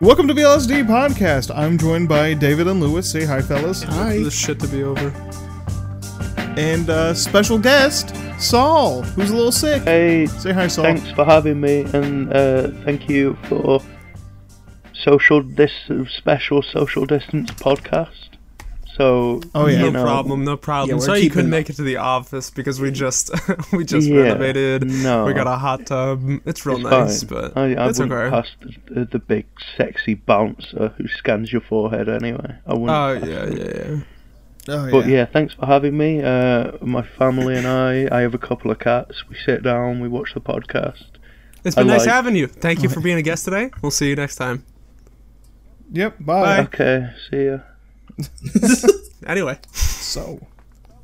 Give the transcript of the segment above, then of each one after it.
Welcome to BLSD Podcast. I'm joined by David and Lewis. Say hi, fellas. For this shit to be over. And uh, special guest, Saul, who's a little sick. Hey, Say hi, Saul. thanks for having me, and uh, thank you for social this special social distance podcast. So, Oh, yeah. you No know, problem, no problem. we're so you couldn't make it to the office because we just we just Yeah, renovated. no. We got a hot tub. It's real It's nice, fine. but I, I it's wouldn't okay. pass the, the big sexy bouncer who scans your forehead anyway. I wouldn't. Oh pass yeah, him. yeah, yeah. Oh, But yeah, thanks for having me. Uh, my family and I, I have a couple of cats. We sit down, we watch the podcast. It's been I nice like- having you. Thank you for being a guest today. We'll see you next time. Yep. Bye. Bye. Okay, see ya. Anyway, So,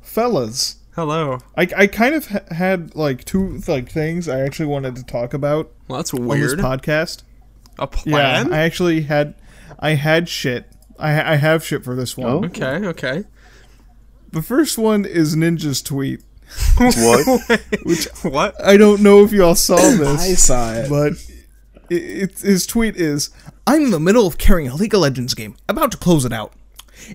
fellas, hello. I, I kind of ha- had like two like things I actually wanted to talk about Well, that's on this weird. podcast. A plan? Yeah, I actually had, I had shit. I I have shit for this one. Oh. okay, okay. The first one is Ninja's tweet. What? Which what? I don't know if y'all saw this. I saw it. but it, it, his tweet is I'm in the middle of carrying a League of Legends game, about to close it out.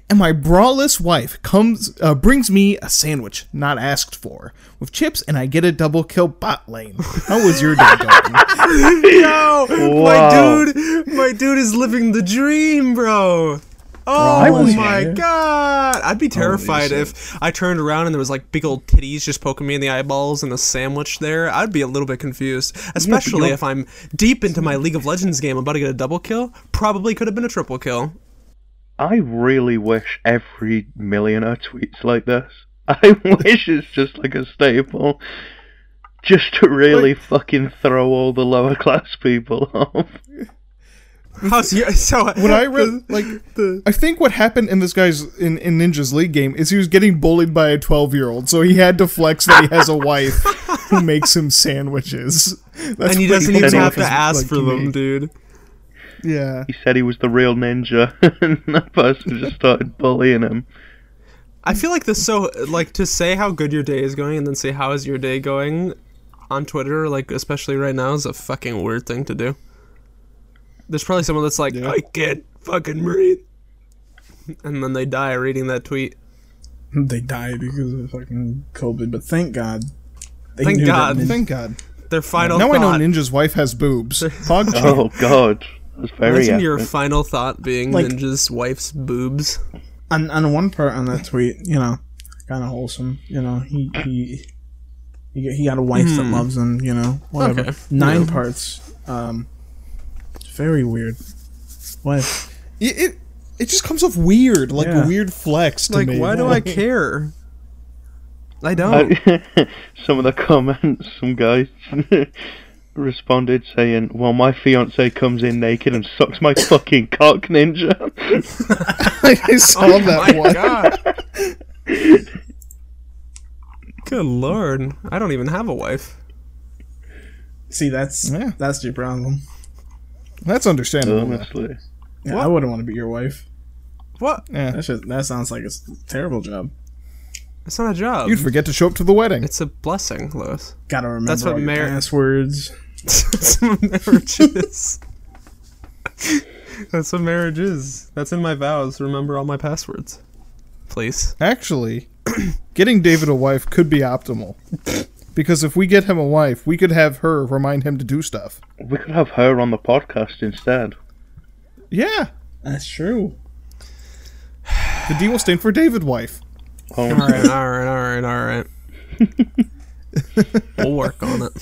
And my braless wife comes, uh, brings me a sandwich, not asked for, with chips, and I get a double kill bot lane. How was your day going? Yo, my dude, my dude is living the dream, bro. Oh was my here. god! I'd be terrified if I turned around and there was like big old titties just poking me in the eyeballs and a sandwich there. I'd be a little bit confused, especially you're- if I'm deep into my League of Legends game, I'm about to get a double kill. Probably could have been a triple kill. I really wish every millionaire tweets like this. I wish it's just like a staple. Just to really fucking throw all the lower class people off. How's your, so When I read, like, the, I think what happened in this guy's in, in Ninja's League game is he was getting bullied by a 12 year old, so he had to flex that he has a wife who makes him sandwiches. That's and he doesn't even have to ask like, for them, me. dude. Yeah. He said he was the real ninja, and that person just started bullying him. I feel like this so like to say how good your day is going and then say how is your day going on Twitter, like especially right now, is a fucking weird thing to do. There's probably someone that's like, Yeah. I can't fucking breathe, and then they die reading that tweet. They die because of fucking COVID, but thank God. They Thank God. Nin- Thank God. Their final now I know. Ninja's wife has boobs. Pog Oh god. That was very Imagine your final thought being Like- Ninja's wife's boobs. on on one part on that tweet, you know, kind of wholesome. You know, he he he, got- a wife that loves him. You know, whatever. Hmm. Okay. Nine Yeah. parts. Um, very weird. What? it, it it just comes off weird, like Yeah. weird flex to Like, me. why do I care? I don't. I- some of the comments, some guy responded saying, "Well, my fiance comes in naked and sucks my fucking cock, ninja." I saw oh that Oh my one. god. Good lord. I don't even have a wife. See, that's Yeah. that's your problem. That's understandable. Honestly, Yeah, I wouldn't want to be your wife. What? Yeah. That shit, that sounds like a terrible job. It's not a job. You'd forget to show up to the wedding. It's a blessing, Lewis. Gotta remember That's what all your mar- passwords. That's what marriage is. That's what marriage is. That's in my vows. Remember all my passwords. Please. Actually, getting David a wife could be optimal. Because if we get him a wife, we could have her remind him to do stuff. we could have her on the podcast instead. Yeah. That's true. The D will stand for David wife. Oh. Honestly. Alright, alright, alright, alright. we'll work on it.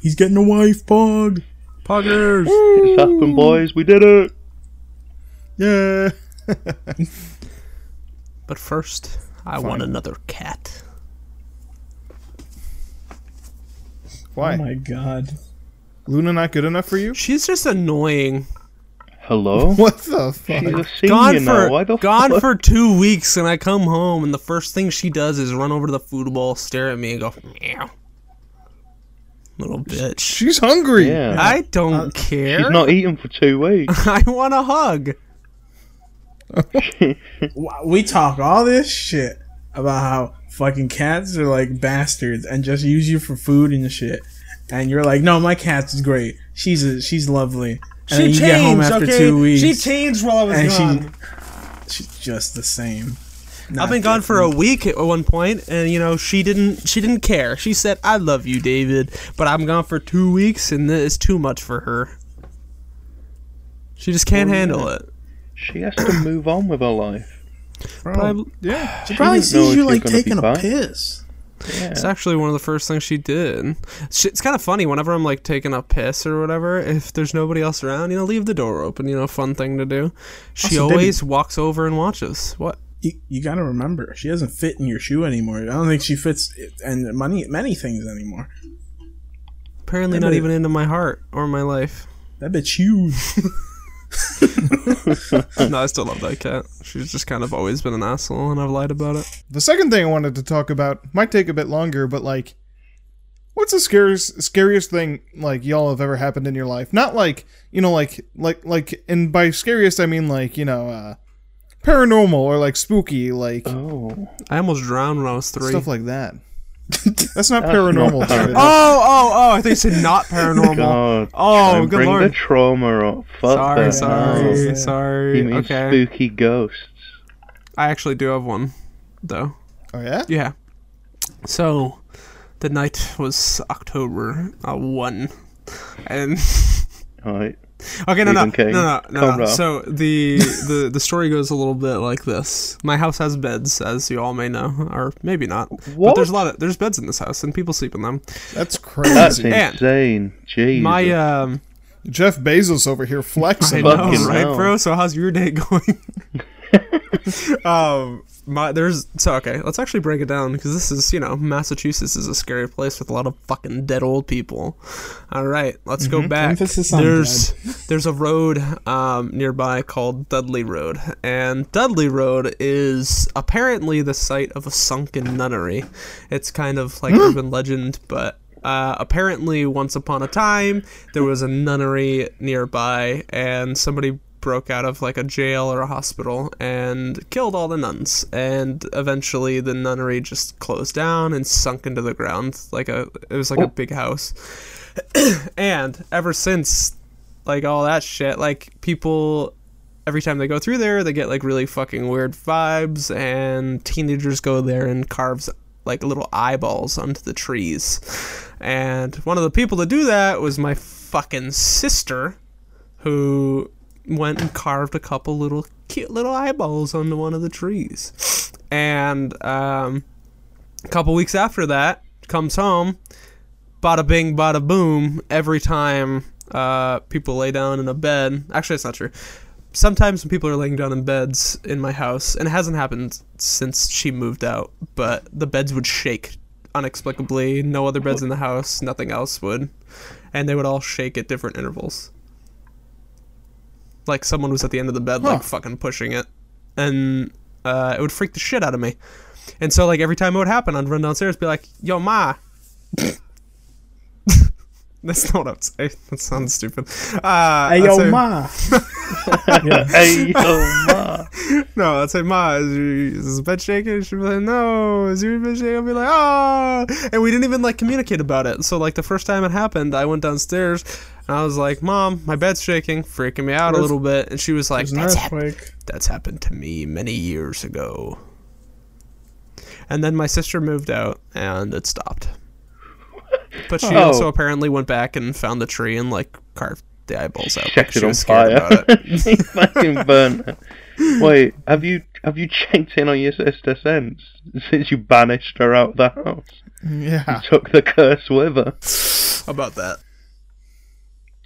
He's getting a wife, Pog. Poggers! It's happened, boys. We did it. Yeah. But first, I want another cat. Oh Why? Oh my god. Luna not good enough for you? She's just annoying. Hello. What the She's a fuck? Gone for Why the gone fuck? for two weeks, and I come home, and the first thing she does is run over to the food bowl, stare at me, and go, "Meow." Little bitch. She's hungry. Yeah. I don't uh, care. She's not eating for two weeks. I want a hug. We talk all this shit about how fucking cats are like bastards and just use you for food and shit. And you're like, no, my cat's is great. She's a, she's lovely. And then you get home after two weeks. She changed while I was and gone. she, she's just the same. I've been gone for a week at one point, and you know she didn't. She didn't care. She said, "I love you, David," but I'm gone for two weeks, and it's too much for her. She just can't Oh, yeah. handle it. She has to move on with her life. Bro, Prob- yeah. she probably doesn't sees you like taking a piss. Yeah. It's actually one of the first things she did. She- It's kind of funny whenever I'm like taking a piss or whatever. If there's nobody else around, you know, leave the door open. You know, fun thing to do. Oh, she Also, always walks over and watches. What? You, you gotta remember, she doesn't fit in your shoe anymore. I don't think she fits in many many things anymore. Apparently, Yeah, not but- even into my heart or my life. That bitch huge. no, I still love that cat. She's just kind of always been an asshole, and I've lied about it. The second thing I wanted to talk about might take a bit longer, but like, what's the scariest scariest thing like y'all have ever happened in your life? Not like you know, like like like, and by scariest I mean like you know, uh, paranormal or like spooky, like Oh. I almost drowned when I was three. stuff like that. That's not paranormal. not David. oh, oh, oh! I think you said not paranormal. God. Oh, Don't good bring lord. the trauma up. Fuck sorry, that. sorry, Yeah. sorry. He means Okay, spooky ghosts. I actually do have one, though. Oh yeah. Yeah. So, the night was October uh, one, and Alright. okay, no, no, King. no, no, no. Calm no. down. So the the the story goes a little bit like this. My house has beds, as you all may know, or maybe not. But What? there's a lot of there's beds in this house, and people sleep in them. That's That's crazy. And- insane. Jeez. My um, Jeff Bezos over here I flexing. know, Fucking right, hell. bro? So how's your day going? um, my there's so okay. Let's actually break it down because this is you know Massachusetts is a scary place with a lot of fucking dead old people. All right, let's go back. There's there's a road um, nearby called Dudley Road, and Dudley Road is apparently the site of a sunken nunnery. It's kind of like urban legend, but uh, apparently, once upon a time, there was a nunnery nearby, and somebody broke out of like a jail or a hospital and killed all the nuns. And eventually, the nunnery just closed down and sunk into the ground like a. It was like a oh. big house. and ever since, like all that shit, like people every time they go through there, they get like really fucking weird vibes, and teenagers go there and carves like little eyeballs onto the trees. And one of the people to do that was my fucking sister, who went and carved a couple little cute little eyeballs onto one of the trees. And um, a couple weeks after that, comes home, bada bing, bada boom. Every time uh, people lay down in a bed, actually, that's not true. Sometimes when people are laying down in beds in my house, and it hasn't happened since she moved out, but the beds would shake unexplicably. No other beds in the house, nothing else would, and they would all shake at different intervals. Like someone was at the end of the bed, like fucking pushing it, and uh, it would freak the shit out of me. And so, like every time it would happen, I'd run downstairs, be like, "Yo, ma." That's not what I would say. That sounds stupid. Uh, Hey yo, say- ma. Hey, yo, ma. No, I'd say, Ma, is, this bed shaking? She'd be like, No, is your bed shaking? I'd be like, Oh. And we didn't even like communicate about it. So, like, the first time it happened, I went downstairs and I was like, Mom, my bed's shaking, freaking me out a little bit. And she was like, That's, hap- that's happened to me many years ago. And then my sister moved out and it stopped. But she Oh. also apparently went back and found the tree and like carved the eyeballs out. Checked She it on fire. about it. fucking burnt it. Wait, have you have you checked in on your sister since? Since you banished her out of the house? Yeah. you Took the curse with her? How about that.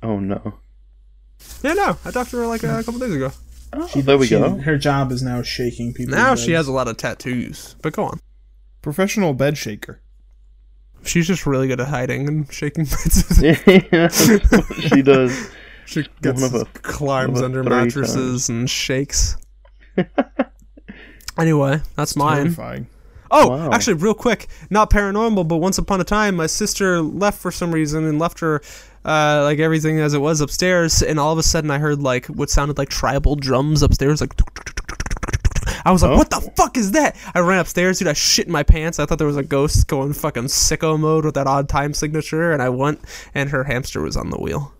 Oh no. Yeah, no, I talked to her like a couple days ago. Oh, there we She- go. Her job is now shaking people. Now she has a lot of tattoos. But go on. Professional bed shaker. She's just really good at hiding and shaking beds. That's she does. she gets- a- climbs under mattresses and shakes. anyway, that's mine. Terrifying. Oh, Wow. actually, real quick, not paranormal, but once upon a time, my sister left for some reason and left her, uh, like everything as it was upstairs, and all of a sudden I heard like what sounded like tribal drums upstairs, like. I was like, Oh. "What the fuck is that?" I ran upstairs, dude. I shit in my pants. I thought there was a ghost going fucking sicko mode with that odd time signature, and I went, and her hamster was on the wheel.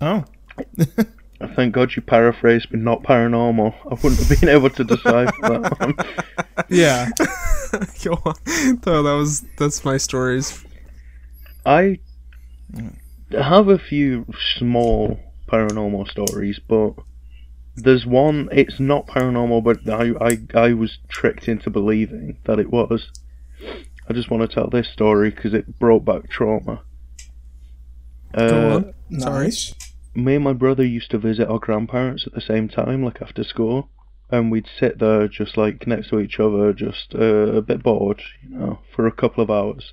Oh. Thank God you paraphrased, but not paranormal. I wouldn't have been able to decipher that one. Yeah. Go on. No, that was that's my stories. I have a few small paranormal stories, but there's one. It's not paranormal, but I I, I was tricked into believing that it was. I just want to tell this story because it brought back trauma. Uh, Go on. Sorry. Nice. me and my brother used to visit our grandparents at the same time, like after school, and we'd sit there just like next to each other, just uh, a bit bored, you know, for a couple of hours.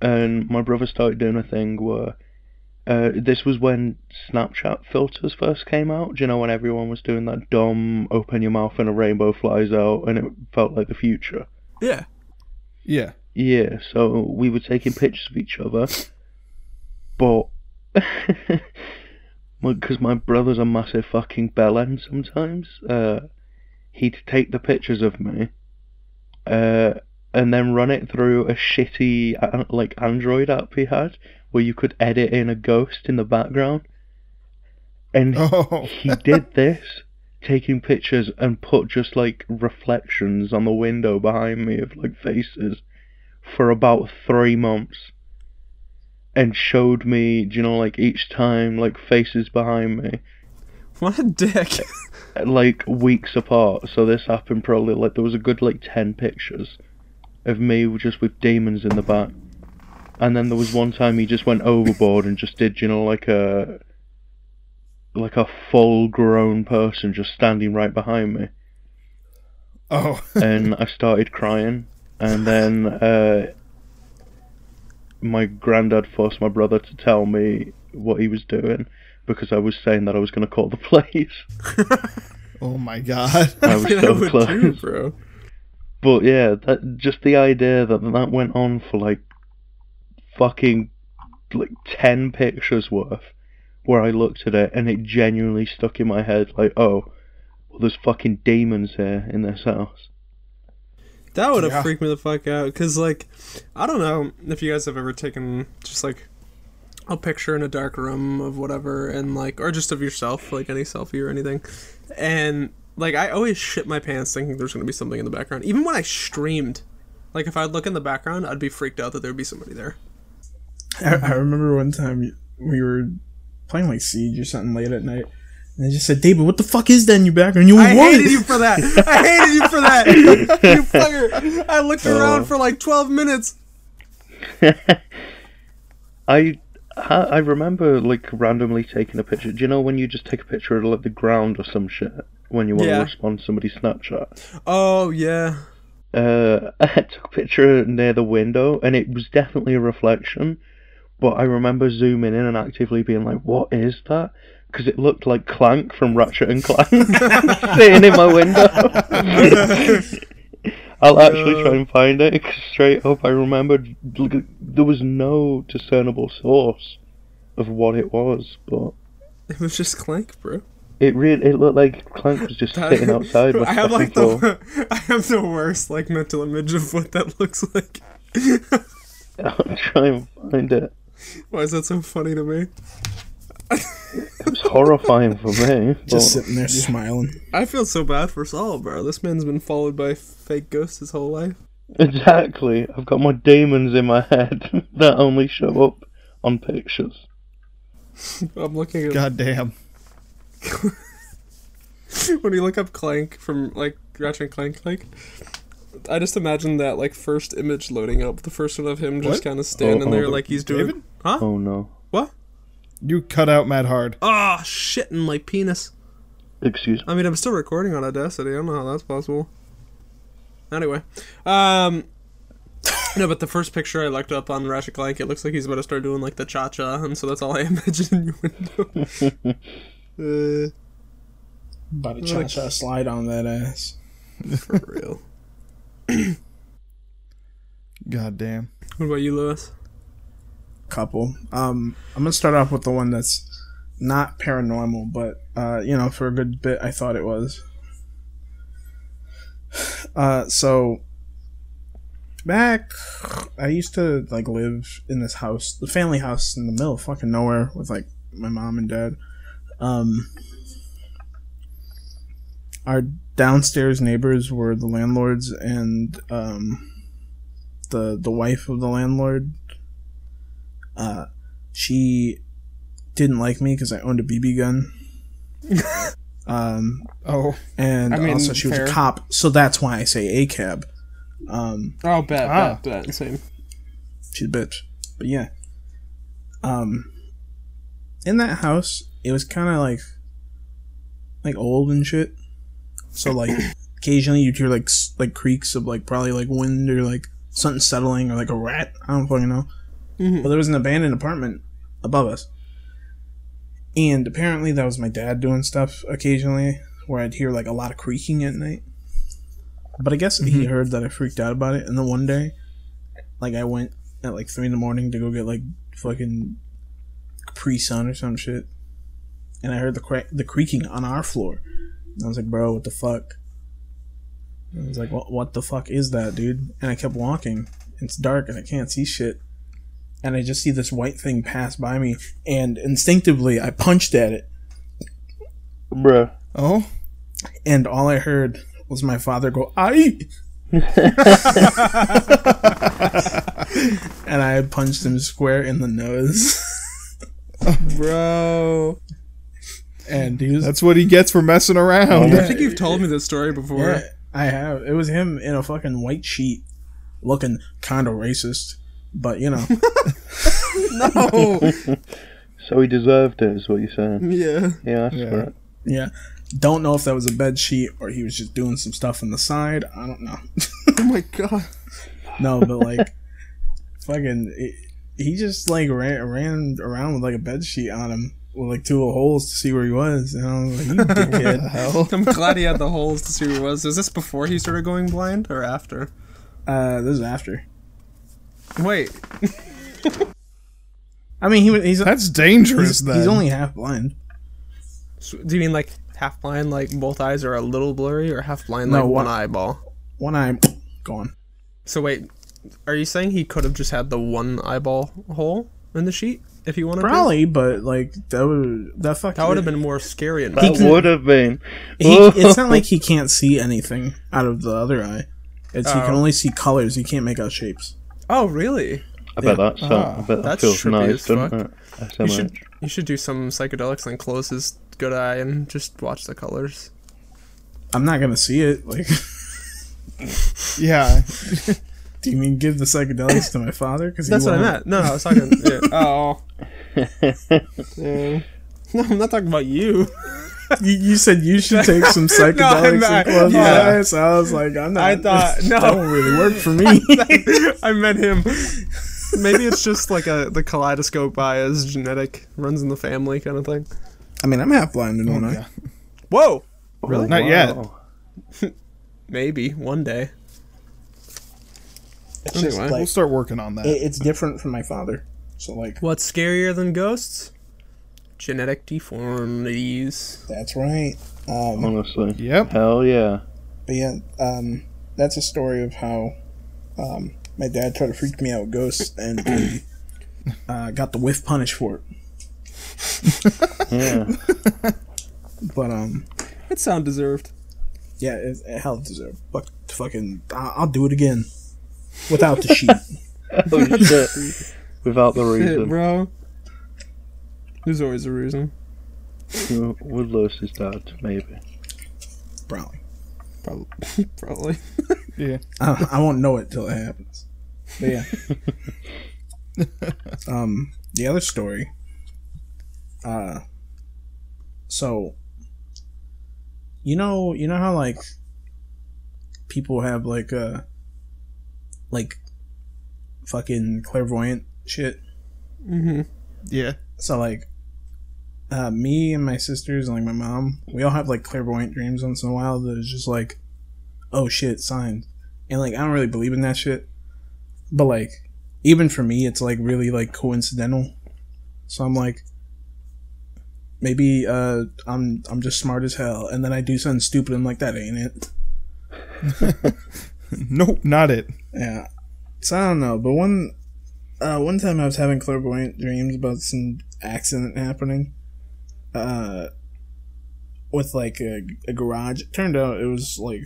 And my brother started doing a thing where uh, this was when Snapchat filters first came out. Do you know when everyone was doing that dumb open your mouth and a rainbow flies out, and it felt like the future. Yeah. Yeah. Yeah, so we were taking pictures of each other, but because my brother's a massive fucking bellend sometimes, uh, he'd take the pictures of me, uh, and then run it through a shitty uh, like Android app he had, where you could edit in a ghost in the background, and Oh. he did this taking pictures and put just like reflections on the window behind me of like faces for about three months and showed me you know like each time like faces behind me What a dick. like weeks apart so this happened probably like there was a good like 10 pictures of me just with demons in the back and then there was one time he just went overboard and just did you know like a like a full grown person just standing right behind me Oh. and I started crying and then uh my granddad forced my brother to tell me what he was doing because I was saying that I was going to call the police. oh my god. I was so close. too, bro. But yeah, that just the idea that that went on for like fucking like ten pictures worth, where I looked at it and it genuinely stuck in my head like, oh, well, there's fucking demons here in this house. That would have Yeah. freaked me the fuck out. Cause like, I don't know if you guys have ever taken just like a picture in a dark room of whatever, and like, or just of yourself, like any selfie or anything, and like I always shit my pants thinking there's gonna be something in the background. Even when I streamed, like if I'd look in the background, I'd be freaked out that there'd be somebody there. I, I remember one time we were playing like Siege or something late at night, and I just said, "David, what the fuck is that in your background?" You I what? hated you for that. I hated you for that. you fucker. I looked around for like 12 minutes. I I remember like randomly taking a picture. Do you know when you just take a picture of like the ground or some shit when you want Yeah. to respond to somebody's Snapchat? Oh yeah. Uh, I took a picture near the window and it was definitely a reflection. But I remember zooming in and actively being like, "What is that?" Because it looked like Clank from Ratchet and Clank sitting in my window. I'll actually try and find it. 'cause straight up, I remembered there was no discernible source of what it was, but It was just Clank, bro. it really it looked like Clank was just sitting outside. With I have like floor. the I have the worst like mental image of what that looks like. I'll try and find it. Why is that so funny to me? It was horrifying for me. Just but- sitting there smiling. I feel so bad for Saul, bro. This man's been followed by fake ghosts his whole life. Exactly. I've got my demons in my head that only show up on pictures. I'm looking at God damn. when you look up Clank from like Ratchet and Clank, like I just imagine that like first image loading up, the first one of him just kind of standing Oh, there oh, like he's doing. David? Huh? Oh no. What? You cut out mad hard. Ah, shit in my penis. Excuse me. I mean, I'm still recording on Audacity. I don't know how that's possible. Anyway, um, no, but the first picture I looked up on Ratchet Clank, it looks like he's about to start doing like the cha cha, and so that's all I imagine in your window. uh, About to cha cha slide on that ass. for real. God damn. What about you, Lewis? Couple. Um, I'm gonna start off with the one that's not paranormal, but uh, you know, for a good bit, I thought it was. Uh, so back, I used to like live in this house, the family house in the middle of fucking nowhere with like my mom and dad. Um, our downstairs neighbors were the landlords and um, the the wife of the landlord. Uh, she didn't like me because I owned a BB gun. um, Oh. and I mean, also she was fair. a cop, so that's why I say a cab. Um, Oh, bad, Ah. bad, bad. Same. she's a bitch. But yeah. Um in that house, it was kind of like like old and shit. So like occasionally you'd hear like like creaks of like probably like wind or like something settling or like a rat. I don't fucking know. Mhm. But there was an abandoned apartment above us. And apparently that was my dad doing stuff occasionally where I'd hear like a lot of creaking at night. But I guess he heard that I freaked out about it and then one day like I went at like three in the morning to go get like fucking Capri Sun or some shit, and I heard the cra- the creaking on our floor. I was like, "Bro, what the fuck?" And I was like, "What? What the fuck is that, dude?" And I kept walking. It's dark and I can't see shit. And I just see this white thing pass by me, and instinctively I punched at it, Bruh. Oh, and all I heard was my father go, "I." and I punched him square in the nose. Bro. And he was that's what he gets for messing around. I think you've told me this story before. Yeah, I have. It was him in a fucking white sheet, looking kind of racist, but you know, No. So he deserved it, is what you're saying. yeah. Yeah, that's Yeah. correct. yeah. Don't know if that was a bed sheet or he was just doing some stuff on the side. I don't know. Oh my god. no, but like, fucking, it, he just like ran ran around with like a bed sheet on him with like two holes to see where he was, and I was like, "You dickhead!" I'm glad he had the holes to see where he was. Is this before he started going blind or after? uh, this is after. Wait. I mean, he he's That's dangerous. he's, then he's only half blind. So, do you mean like half blind, like both eyes are a little blurry, or half blind, No, like one one- eyeball? One eye gone. So wait, are you saying he could have just had the one eyeball hole in the sheet if he wanted Probably, but like that would that fucking? That would have been more scary. That would have been. He, it's not like he can't see anything out of the other eye. It's he can Oh. only see colors. He can't make out shapes. Oh, really? I bet that's so, I bet that That's feels nice, doesn't fuck. it? You should you should do some psychedelics and close his good eye and just watch the colors. I'm not gonna see it. Like, yeah. do you mean give the psychedelics to my father? Because That's what I meant. No, no, I was talking. Yeah. Oh. Yeah. No, I'm not talking about you. You, you said you should take some psychedelics I'm and close yeah. my eyes. So I was like, I'm not. I thought- no. that won't really work for me. I meant him. Maybe it's just like a the kaleidoscope bias, genetic, runs in the family kind of thing. I mean, I'm half blind in one eye. Whoa. Oh, really? Not yet. Maybe one day. It's just Anyway. We'll start working on that. it, it's different from my father. So like, What's scarier than ghosts? Genetic deformities. that's right. Um, Honestly. Yep. Hell yeah. But yeah, um, that's a story of how um, my dad tried to freak me out with ghosts and he uh, got the whiff punish for it. Yeah. But um, It sound deserved. yeah, it, it hell deserved. Fuck, fucking, I'll, I'll do it again without the sheet. oh shit. Without the reason. bro. There's always a reason. You Would lose his dad, maybe. Probably. Probably. Probably. Yeah. I, I won't know it till it happens. But yeah. um, the other story. Uh, so you know, you know how like people have like uh, like fucking clairvoyant shit. Mm-hmm. Yeah. So like, uh, me and my sisters and like my mom, we all have like clairvoyant dreams once in a while that is just like, oh shit, signs. And like, I don't really believe in that shit, but like, even for me, it's like really like coincidental. So I'm like, maybe uh, I'm I'm just smart as hell, and then I do something stupid. I'm like, that ain't it. Nope, not it. Yeah. So I don't know, but one uh, one time I was having clairvoyant dreams about some accident happening. Uh, with like a, a garage. It turned out it was like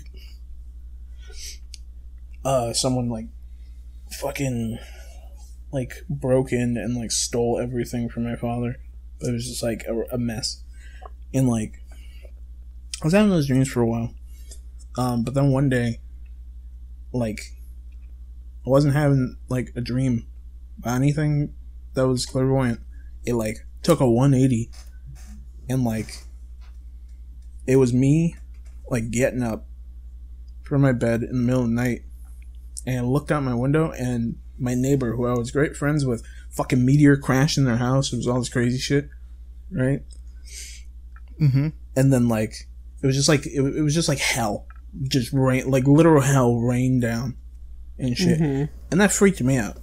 uh someone like fucking like broke in and like stole everything from my father. It was just like a, a mess. And like I was having those dreams for a while. Um, but then one day, like I wasn't having like a dream about anything that was clairvoyant. It like took a 180 and like it was me like getting up from my bed in the middle of the night and looked out my window and my neighbor who I was great friends with fucking meteor crashed in their house. It was all this crazy shit, right? Mm-hmm. And then like it was just like it, it was just like hell, just rain like literal hell rained down and shit, and that freaked me out.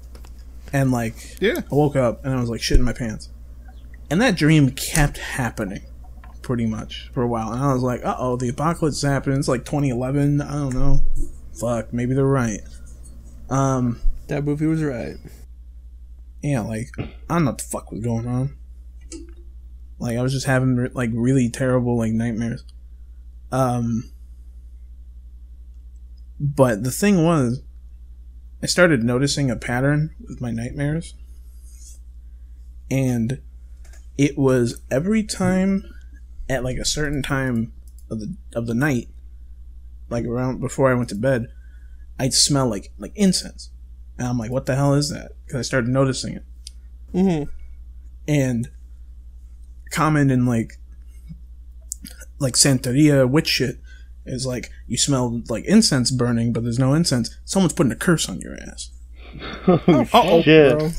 And like Yeah. I woke up and I was like shitting my pants, and that dream kept happening, pretty much for a while. And I was like, uh oh, the apocalypse is happening. It's like 2011. I don't know. Fuck, maybe they're right. Um, That movie was right. yeah, like I don't know what the fuck was going on. Like I was just having re- like really terrible like nightmares. Um but the thing was I started noticing a pattern with my nightmares. And it was every time at like a certain time of the of the night like around before I went to bed, I'd smell like like incense. And I'm like, what the hell is that? Because I started noticing it. Mm-hmm. And common in like like Santeria witch shit is like you smell like incense burning, but there's no incense. Someone's putting a curse on your ass. Oh, oh shit. Bro.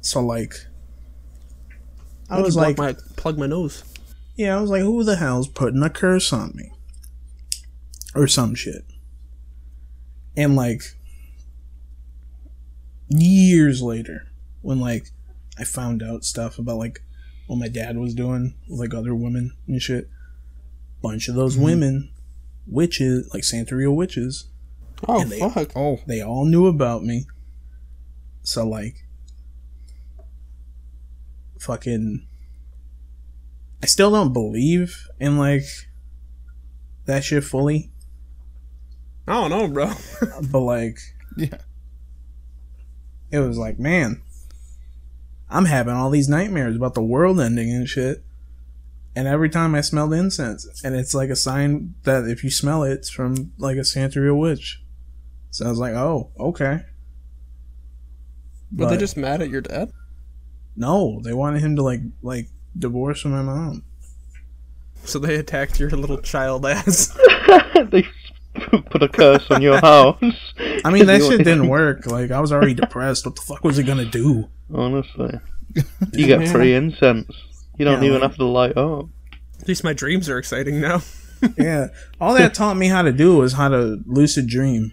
So like, I I was was like, my plug my nose. yeah, I was like, who the hell's putting a curse on me? Or some shit. And like, years later, when like I found out stuff about like what my dad was doing with like other women and shit, bunch of those mm-hmm. women, witches, like Santeria witches, Oh they- fuck! Oh. they all knew about me. So like fucking I still don't believe in like that shit fully, I don't know, bro. but like Yeah. it was like, man, I'm having all these nightmares about the world ending and shit. And every time I smelled incense, and it's like a sign that if you smell it, it's from like a Santeria witch. So I was like, oh, okay. Were they just mad at your dad? No, they wanted him to like like divorce from my mom. So they attacked your little child ass. they put a curse on your house. I mean, that shit didn't work. Like, I was already depressed. What the fuck was it gonna do? Honestly, you get free incense. You don't Yeah, even like- have to light up. At least my dreams are exciting now. Yeah, all that taught me how to do was how to lucid dream.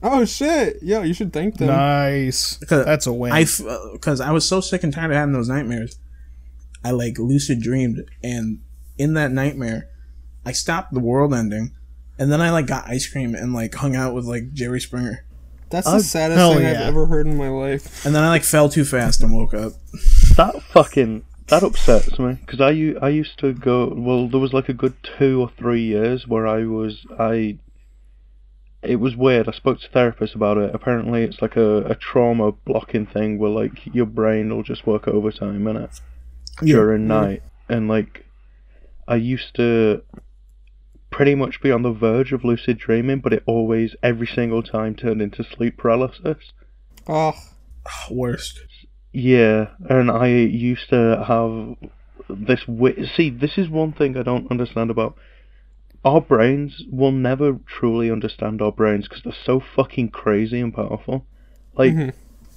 Oh shit! Yo, you should thank them. Nice. Because That's a win. I, because uh, I was so sick and tired of having those nightmares. I like lucid dreamed, and in that nightmare, I stopped the world ending, and then I like got ice cream and like hung out with like Jerry Springer, That's Oh, the saddest thing yeah. I've ever heard in my life. and then I like fell too fast and woke up. That fucking that upsets me because I I used to go. Well, there was like a good two or three years where I was I. It was weird. I spoke to therapists about it. Apparently, it's like a, a trauma blocking thing where like your brain will just work overtime in it during night, and like I used to pretty much be on the verge of lucid dreaming, but it always every single time turned into sleep paralysis. Oh, Worst. Yeah, and I used to have this. Wi- See, this is one thing I don't understand about our brains. We'll never truly understand our brains because they're so fucking crazy and powerful. Like, Mhm.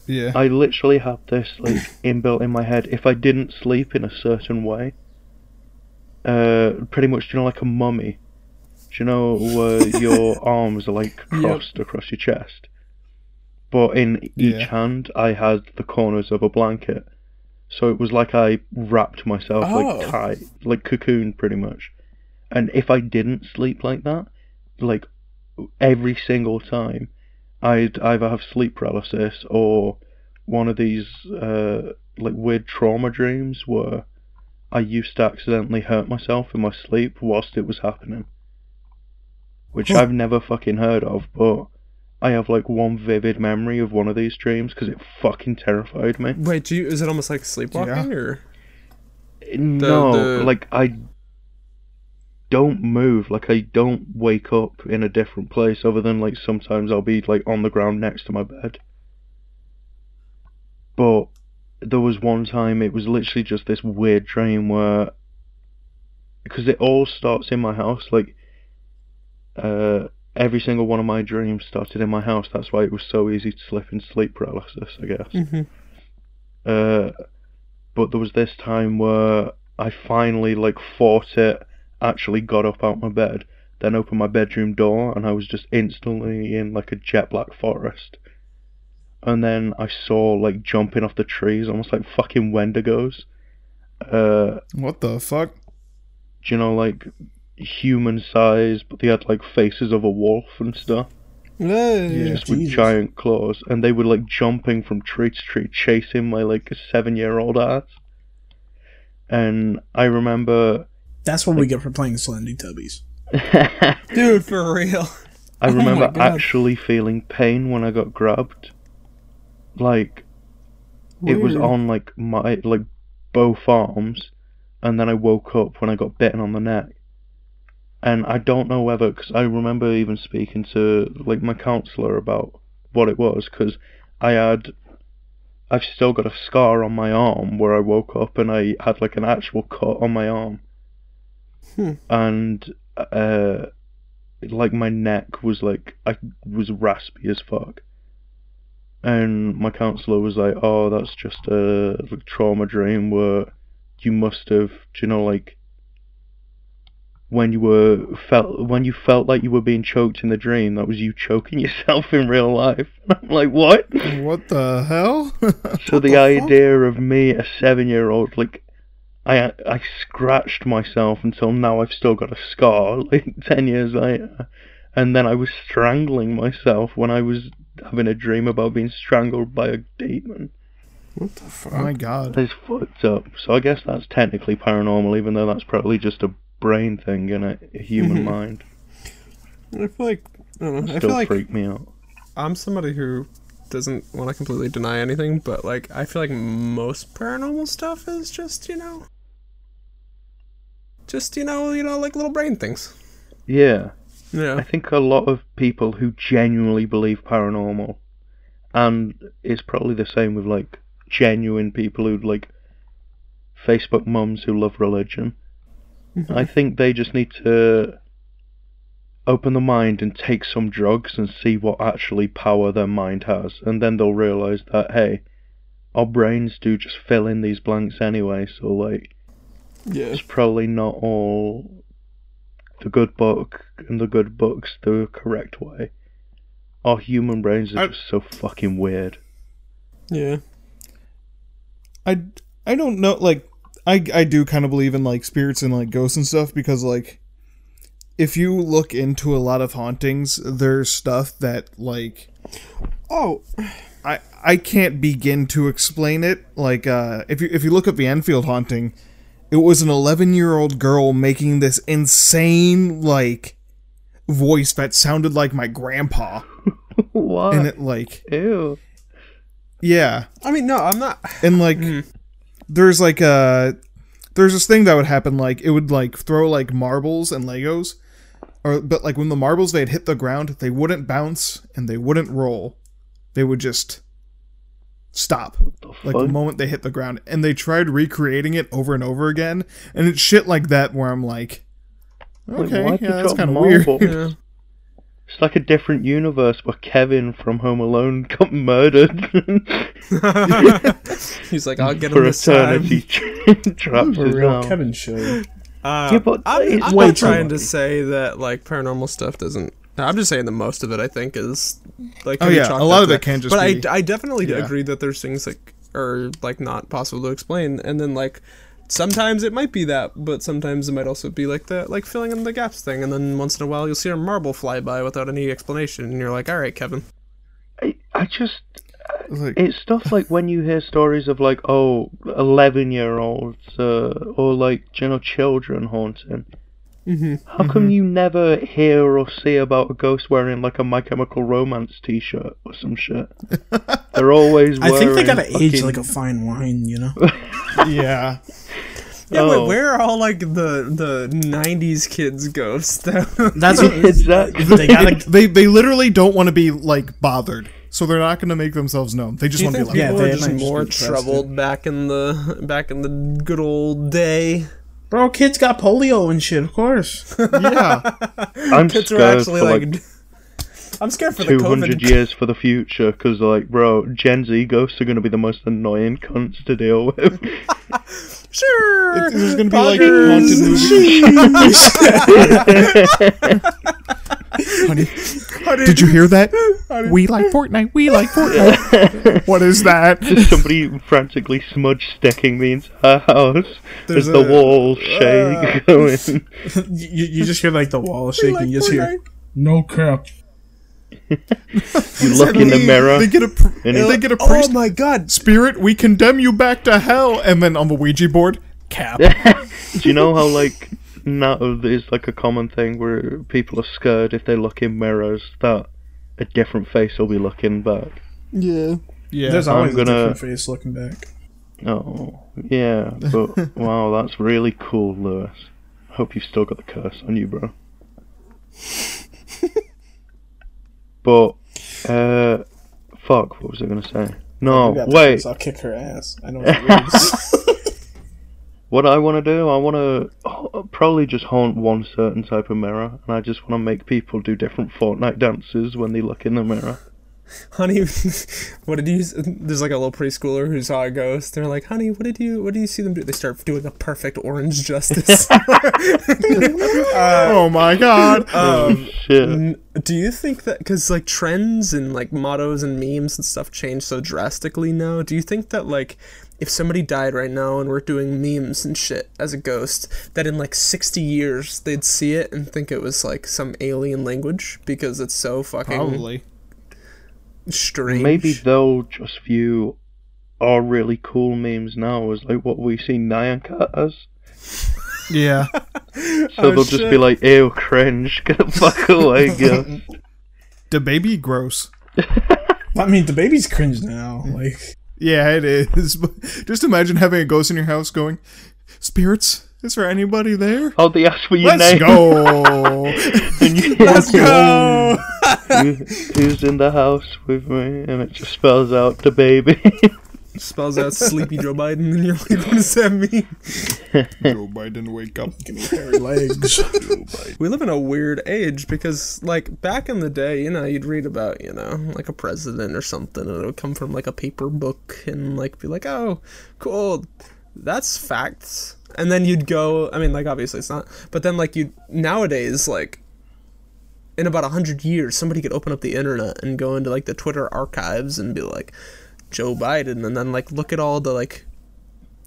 yeah. I literally have this like inbuilt in my head. If I didn't sleep in a certain way, uh, pretty much, you know, like a mummy. Do you know where your arms are like crossed across your chest? But in each Yeah. hand, I had the corners of a blanket. So it was like I wrapped myself Oh. like tight, like cocoon, pretty much. And if I didn't sleep like that, like every single time, I'd either have sleep paralysis or one of these, uh, like weird trauma dreams where I used to accidentally hurt myself in my sleep whilst it was happening. Which Huh. I've never fucking heard of, but I have like one vivid memory of one of these dreams because it fucking terrified me. Wait, do you? Is it almost like sleepwalking or? no, the- like I don't move. Like I don't wake up in a different place other than like sometimes I'll be like on the ground next to my bed. But there was one time it was literally just this weird dream where because it all starts in my house like uh every single one of my dreams started in my house that's why it was so easy to slip into sleep paralysis i guess Mhm. uh but there was this time where I finally like fought it, actually got up out my bed, then opened my bedroom door, and I was just instantly in like a jet black forest. And then I saw like jumping off the trees, almost like fucking Wendigos. Uh, What the fuck? do you know like human size, but they had like faces of a wolf and stuff, Yeah. just with Jesus. giant claws, and they were like jumping from tree to tree, chasing my like seven-year-old ass. And I remember That's what we get for playing Slendy Tubbies. Dude, for real. I Oh remember God. actually feeling pain when I got grabbed. Like it was on like my like both arms, and then I woke up when I got bitten on the neck. And I don't know whether because I remember even speaking to like my counselor about what it was because I had I've still got a scar on my arm where I woke up and I had like an actual cut on my arm. Hmm. And uh like my neck was like I was raspy as fuck. And my counselor was like, "Oh, that's just a like, trauma dream where you must have, do you know, like when you were felt when you felt like you were being choked in the dream, that was you choking yourself in real life." I'm like, "What?" What the hell? So the idea of me, a seven-year-old, like I I scratched myself until now I've still got a scar, like ten years later, and then I was strangling myself when I was having a dream about being strangled by a demon. What the fuck? oh my god. It's fucked up. So I guess that's technically paranormal, even though that's probably just a brain thing in a, human mind. I feel like I don't know. I Still feel like freak me out. I'm somebody who doesn't want to completely deny anything, but like I feel like most paranormal stuff is just you know, just you know, you know, like little brain things. Yeah. I Yeah. think a lot of people who genuinely believe paranormal, and it's probably the same with like genuine people who like Facebook mums who love religion. Mm-hmm. I think they just need to open the mind and take some drugs and see what actually power their mind has, and then they'll realize that hey, our brains do just fill in these blanks anyway. So like, Yeah. it's probably not all the good book and the good books the correct way. Our human brains are I- just so fucking weird. Yeah. I I don't know like I I do kind of believe in like spirits and like ghosts and stuff because like if you look into a lot of hauntings there's stuff that like Oh. I I can't begin to explain it like uh if you if you look at the Enfield haunting it was an 11 year old girl making this insane like voice that sounded like my grandpa what? and it like Ew. yeah I mean, no, I'm not. and like there's like a there's this thing that would happen like it would like throw like marbles and legos or but like when the marbles they'd hit the ground they wouldn't bounce and they wouldn't roll they would just stop The like fuck? the moment they hit the ground and they tried recreating it over and over again and it's shit like that where i'm like Like, okay why'd yeah that's kind of weird? Yeah. It's like a different universe where Kevin from Home Alone got murdered He's like, I'll get him for this time. eternity. Trapped A his real arm. Kevin show. Uh, Yeah, but I'm, it's I'm way not too trying to say that like paranormal stuff doesn't. I'm just saying that most of it I think is like. Oh, yeah, a lot of to it that. can just But be- I, I definitely Yeah. agree that there's things that are like not possible to explain, and then like sometimes it might be that, but sometimes it might also be like the like filling in the gaps thing, and then once in a while you'll see a marble fly by without any explanation, and you're like, all right, Kevin. I, I just Like, it's stuff like when you hear stories of like oh 11 year olds uh, or like you know children haunting Mm-hmm. how come you never hear or see about a ghost wearing like a my chemical romance t-shirt or some shit they're always wearing. I think they gotta age like a fine wine, you know. yeah. Yeah, Oh. wait, where are all like the the '90s kids ghosts? that- That's what exactly they gotta. They they literally don't want to be like bothered, so they're not going to make themselves known. They just want to be like, Yeah, they were just more troubled back in the back in the good old day? Bro, kids got polio and shit. Of course. yeah. i'm Kids were scared actually for like, like, I'm scared for the 200 years for the future because like bro gen z ghosts are going to be the most annoying cunts to deal with Sure. It- there's going to be like Poggers. haunted movies. Honey, did you hear that? We like Fortnite. We like Fortnite. what is that? Just somebody frantically smudge sticking the entire house There's as the a- walls uh, shake going. you, you just hear like the wall shaking. like you just hear no crap. You look in the mirror. They get a pr- And they it's- get a Oh my god. spirit. We condemn you back to hell, and then on the Ouija board, cap. Do you know how like now there's like a common thing where people are scared if they look in mirrors that a different face will be looking back. Yeah. Yeah. There's I'm always gonna- a different face looking back. Oh yeah, but wow, that's really cool, Lewis. Hope you've still got the curse on you, bro. but uh, fuck, what was I gonna say? No, You wait. face, I'll kick her ass. I know what it is. What I want to do, I want to probably just haunt one certain type of mirror, and I just want to make people do different Fortnite dances when they look in the mirror. Honey, what did you? s- There's like a little preschooler who saw a ghost. They're like, "Honey, what did you? What do you see them do?" They start doing a perfect orange justice. oh my god. um, Shit. n- do you think that because like trends and like mottos and memes and stuff change so drastically now? Do you think that like if somebody died right now and we're doing memes and shit as a ghost, that in like 60 years they'd see it and think it was like some alien language because it's so fucking Probably. strange? Maybe they'll just view our really cool memes now as like what we see Nyan Cat as. Yeah. So Oh, they'll just be like, ew, cringe, get the fuck away, girl. The baby gross. I mean, the baby's cringe now. Like, Yeah, it is. Just imagine having a ghost in your house going, Spirits, is there anybody there? Oh, they ask for your Let's name. go. You- Let's go. Who- who's in the house with me? And it just spells out the baby. Spells out sleepy Joe Biden, and you're like, what does that mean? Joe Biden, wake up. give me hairy legs. We live in a weird age because, like, back in the day, you know, you'd read about, you know, like a president or something, and it would come from like a paper book and like be like, oh, cool, that's facts. And then you'd go, I mean, like, obviously it's not, but then, like, you nowadays, like, in about a hundred years, somebody could open up the internet and go into like the Twitter archives and be like, Joe Biden, and then like look at all the like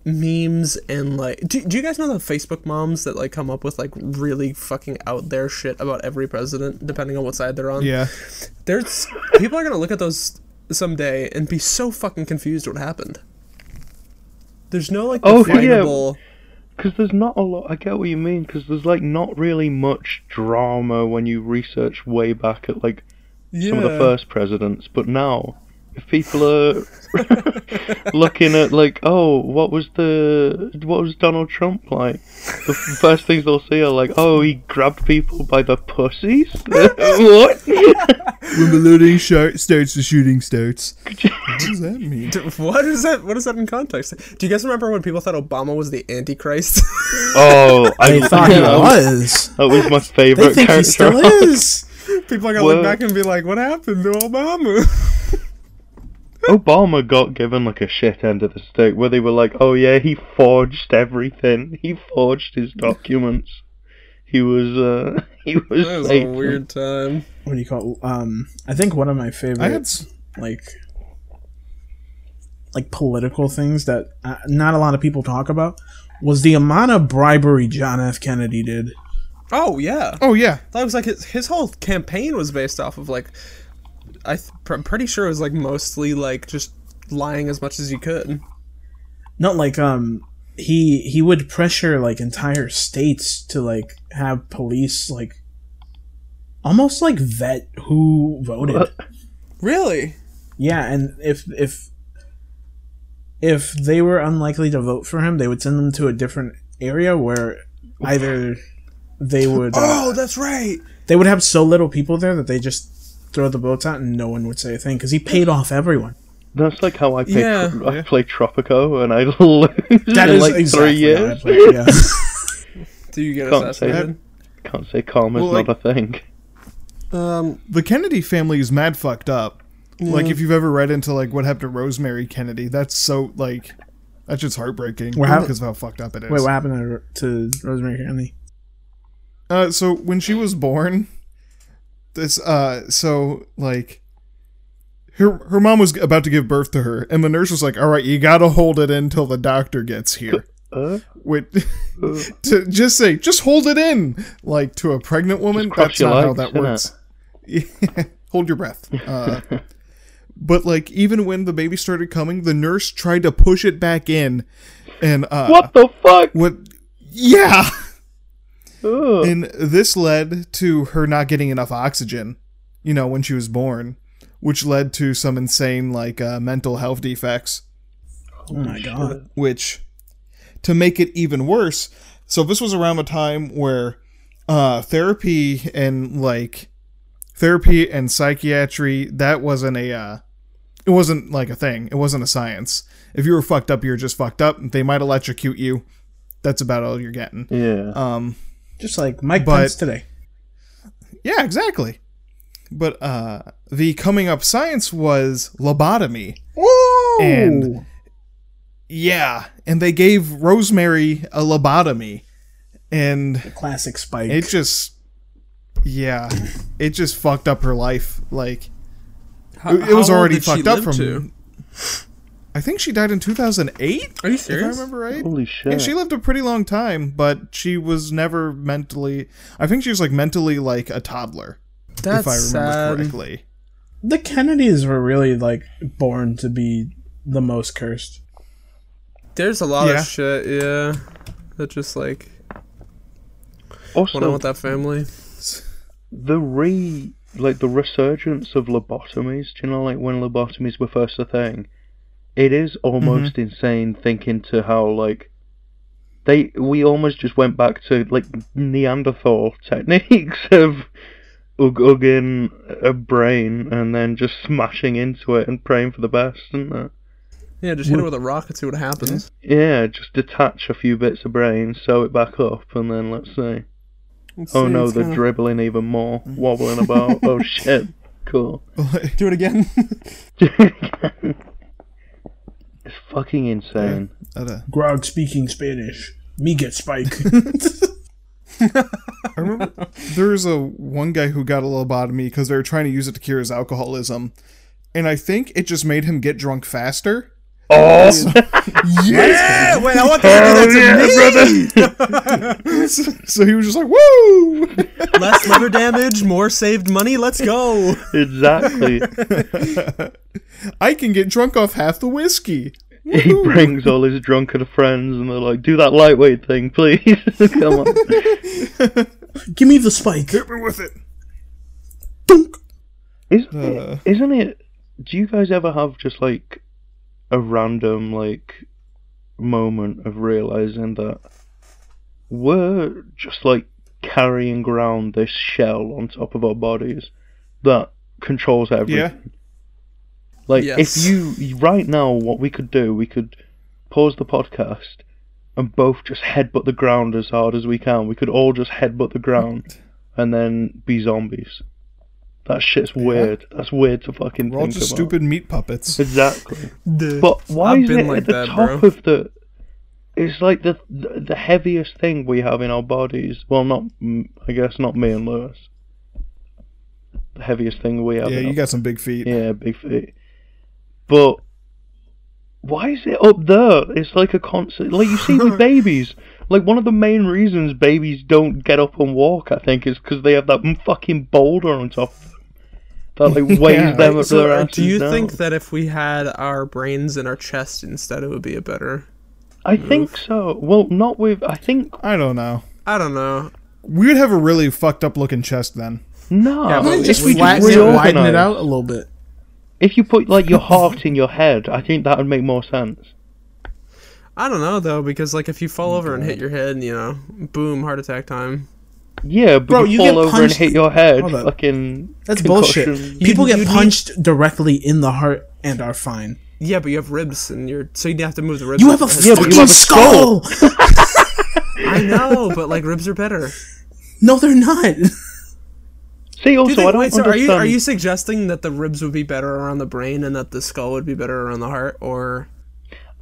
memes and like do, do you guys know the facebook moms that like come up with like really fucking out there shit about every president depending on what side they're on Yeah. there's people are gonna look at those someday and be so fucking confused what happened there's no like Oh, yeah. Because there's not a lot. I get what you mean. Because there's like not really much drama when you research way back at like yeah, some of the first presidents. But now, if people are looking at like, oh, what was the what was Donald Trump like? The f- first things they'll see are like, oh, he grabbed people by the pussies. what? When the loading shart starts, the shooting starts. what does that mean? what is that what is that in context do you guys remember when people thought obama was the antichrist Oh, I They thought he that was. That was my favorite. They favorite think character. he still is. people are gonna What? look back and be like what happened to obama Obama got given like a shit end of the stick where they were like, oh yeah, he forged everything. He forged his documents. He was, uh, he was. that was a weird time What do you call? Um, I think one of my favorite. Had. like like political things that uh, not a lot of people talk about was the amount of bribery John F. Kennedy did. oh yeah Oh, yeah. That was like his his whole campaign was based off of like I th- pr- I'm pretty sure it was like mostly like just lying as much as you could. Not like um he he would pressure like entire states to like have police like almost like vet who voted. Really? Yeah, and if if if they were unlikely to vote for him, they would send them to a different area where either they would uh, Oh, that's right. they would have so little people there that they just throw the votes out and no one would say a thing because he paid off everyone. That's like how I play. Yeah. Tro- I play Tropico and I lose That in is like exactly three how I years. played, yeah. Do you get Can't say assassinated? Can't say karma's Well, like- not a thing. Um, the Kennedy family is mad fucked up. Like if you've ever read into like what happened to Rosemary Kennedy, that's so like that's just heartbreaking What hap- because of how fucked up it is. Wait, what happened to, to Rosemary Kennedy? Uh, so when she was born, this uh, so like her her mom was about to give birth to her, and the nurse was like, "All right, you gotta hold it in till the doctor gets here." Uh, Wait, to just say, just hold it in, like to a pregnant woman. That's not how that works. Yeah, hold your breath. Uh, but like, even when the baby started coming, the nurse tried to push it back in, and uh, what the fuck? What? Yeah. Ugh. And this led to her not getting enough oxygen, you know, when she was born, which led to some insane, like, uh, mental health defects, Oh my god. which, to make it even worse, so this was around the time where, uh, therapy and, like, therapy and psychiatry, that wasn't a, uh, it wasn't like a thing. It wasn't a science. If you were fucked up, you were just fucked up. They might electrocute you. That's about all you're getting. Yeah. Um, Just like Mike But- Pence today. Yeah, exactly. But uh the coming up science was lobotomy. Whoa! And- Yeah, and they gave Rosemary a lobotomy and the classic Spike. it just yeah, it just fucked up her life like how, it, it was already fucked up from to? I think she died in 2008 Are you if I remember right. Holy shit. Yeah, she lived a pretty long time, but she was never mentally I think she was like mentally like a toddler That's if I remember sad. correctly. the Kennedys were really like born to be the most cursed. There's a lot Yeah. of shit, yeah, that just like also, went on with that family. the re like the resurgence of lobotomies. Do you know like when lobotomies were first a thing? It is almost mm-hmm. insane thinking to how like they we almost just went back to like Neanderthal techniques of ug- ugging a brain and then just smashing into it and praying for the best, isn't it? Yeah, just hit it with a rock and see what happens. Yeah, just detach a few bits of brain, sew it back up, and then let's see. Let's Oh see, no, they're kinda- dribbling even more, wobbling about. oh shit, cool. Do it again. It's fucking insane. Grog speaking Spanish. Me get Spike. I remember there was a one guy who got a lobotomy because they were trying to use it to cure his alcoholism, and I think it just made him get drunk faster. Oh, Yeah, Wait, I want to do that to me. so he was just like, "Woo!" Less liver damage, more saved money. Let's go. exactly. I can get drunk off half the whiskey. He brings all his drunken friends, and they're like, "Do that lightweight thing, please." Come on. Give me the Spike. Hit me with it. Isn't Uh. it? Isn't it? Do you guys ever have just like a random like moment of realizing that we're just like carrying around this shell on top of our bodies that controls everything? Yeah. Like Yes. if you right now, what we could do, we could pause the podcast and both just headbutt the ground as hard as we can. We could all just headbutt the ground and then be zombies. That shit's weird. That's weird to fucking We're all think just about. stupid meat puppets. Exactly. But why I've is been it like at the that, top bro. of the? It's like the, the heaviest thing we have in our bodies. Well, not I guess not me and Lewis. The heaviest thing we have. Yeah, in you our got some big feet. yeah, big feet. But why is it up there? It's like a constant. Like you see with babies. Like one of the main reasons babies don't get up and walk, I think, is because they have that fucking boulder on top of them. that like weighs Yeah. them up So, their uh, asses do you down. think that if we had our brains in our chest instead, it would be a better? I think so. Well, not with. I think I don't know. I don't know. We would have a really fucked up looking chest then. no. Yeah, but if just we just flatten it, widen it out a little bit. If you put like your heart in your head, I think that would make more sense. I don't know though, because like if you fall over and hit your head, you know, boom, heart attack time. Yeah, but Bro, you, you fall get over punched- and hit your head. Fucking. That's concussion. bullshit. People You'd- get you'd punched directly in the heart and are fine. Yeah, but you have ribs and you're so you have to move the ribs. You have a Yeah, fucking you have a skull. I know, but like ribs are better. no, they're not. See, Do you also, think, I don't wait, so are you are you suggesting that the ribs would be better around the brain and that the skull would be better around the heart, or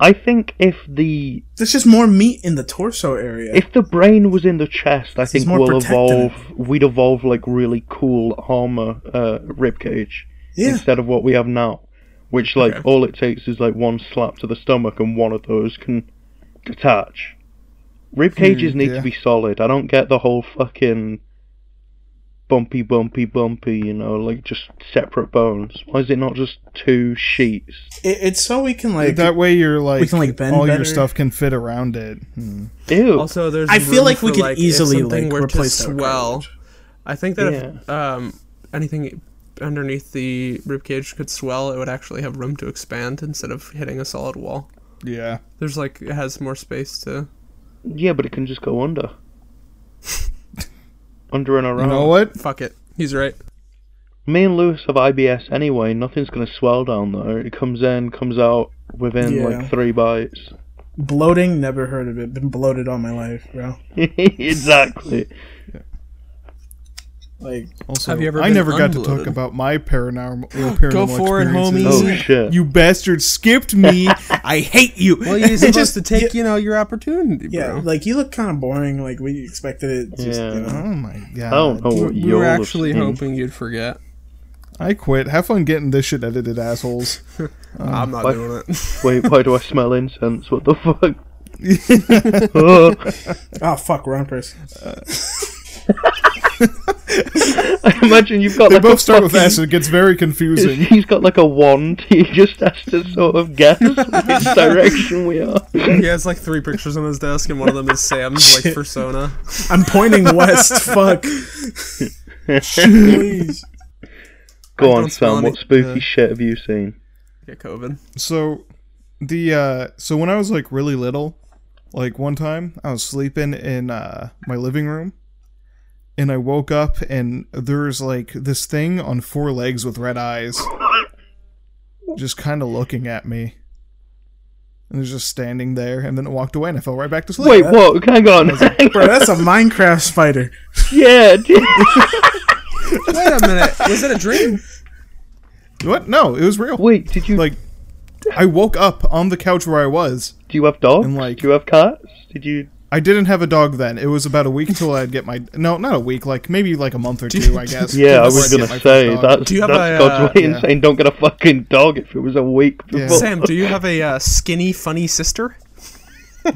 I think if the There's just more meat in the torso area. if the brain was in the chest, I think we'll evolve. We'd evolve like really cool armor uh, rib cage yeah. instead of what we have now, which like Okay. all it takes is like one slap to the stomach and one of those can detach. Rib cages need yeah. to be solid. I don't get the whole fucking bumpy, bumpy, bumpy. You know, like just separate bones. Why is it not just two sheets? It, it's so we can like. that way, you're like, we can, like, bend all better. your stuff can fit around it. Hmm. Ew. also there's I feel like we for, could like, easily, like, were to replace that swell. I think that if um, anything underneath the rib cage could swell, it would actually have room to expand instead of hitting a solid wall. Yeah. There's like it has more space to. yeah, but it can just go under. under and around. You know what? Fuck it. He's right. Me and Lewis have IBS anyway. Nothing's gonna swell down there. It comes in, comes out within Yeah. like three bites. Bloating, never heard of it. Been bloated all my life, bro. exactly. Like, Also, Have you ever I been never got to talk about my paranormal, uh, paranormal Go for it, experiences. homie. Oh shit. You bastard skipped me. I hate you. Well, you're supposed just- to take, you know, your opportunity, bro. yeah, like you look kind of boring. Like we expected it. Just, Yeah. you know. Oh my god. I don't know we, what we you're were actually listening. hoping you'd forget. I quit. Have fun getting this shit edited, assholes. Uh, I'm not what? doing it. Wait, why do I smell incense? What the fuck? oh, Oh fuck, wrong person. I imagine you've got They like both a start with fucking- S. It gets very confusing. He's got like a wand. He just has to sort of guess which direction we are. he has like three pictures on his desk, and one of them is Sam's like persona. I'm pointing west. fuck. Please. Go on, Sam. What spooky uh, shit have you seen? Get COVID. So, the uh, so when I was like really little, like one time I was sleeping in uh my living room, and I woke up and there's like this thing on four legs with red eyes, just kind of looking at me. And it was just standing there, and then it walked away, and I fell right back to sleep. Wait, what? Hang on. Hang Bro, that's a Minecraft spider. Yeah. Wait a minute. Was it a dream? What? No, it was real. Wait, did you Like, I woke up on the couch where I was. do you have dogs? and, like- do you have cats? Did you? I didn't have a dog then. It was about a week till I'd get my no, not a week, like maybe like a month or two, I guess. Yeah, I was gonna my first say dog. that's Do you have that's a, God's uh, way in yeah. saying don't get a fucking dog if it was a week Yeah. Sam, do you have a uh, skinny, funny sister?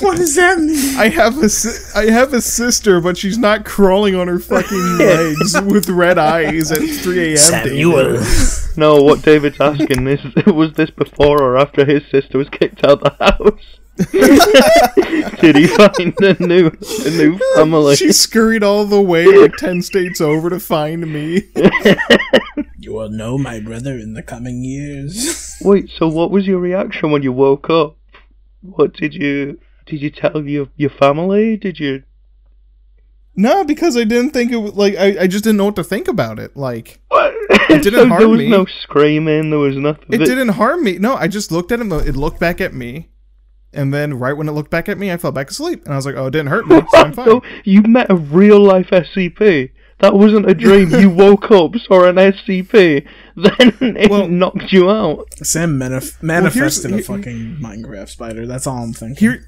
What does that mean? I have a si- I have a sister, but she's not crawling on her fucking legs with red eyes at 3 a.m. David. No, what David's asking is was this before or after his sister was kicked out of the house? Did he find a new a new family? She scurried all the way like 10 states over to find me. You will know my brother in the coming years. Wait, so what was your reaction when you woke up? What did you did you tell your your family? Did you No, because I didn't think it was like I, I just didn't know what to think about it. Like what? It didn't so harm there was me. no screaming, there was nothing. it But- didn't harm me. No, I just looked at him. It looked back at me, and then right when it looked back at me, I fell back asleep, and I was like, "Oh, it didn't hurt me. So I'm fine." So you met a real life SCP. That wasn't a dream. you woke up, saw an SCP, then it Well- knocked you out. Sam manif- manifested here's- a fucking Minecraft spider. That's all I'm thinking. Here,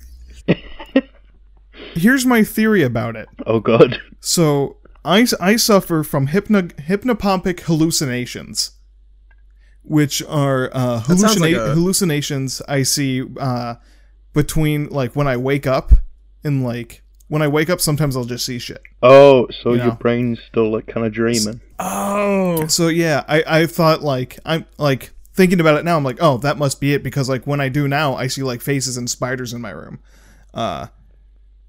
here's my theory about it. Oh god. So I, I suffer from hypno, hypnopompic hallucinations, which are uh, hallucina- like a- hallucinations I see uh, between like when I wake up and like when I wake up, sometimes I'll just see shit. Oh, so You your know. brain's still like kind of dreaming. Oh. So yeah, I I thought like I'm like thinking about it now. I'm like, oh, that must be it because like when I do now, I see like faces and spiders in my room, uh,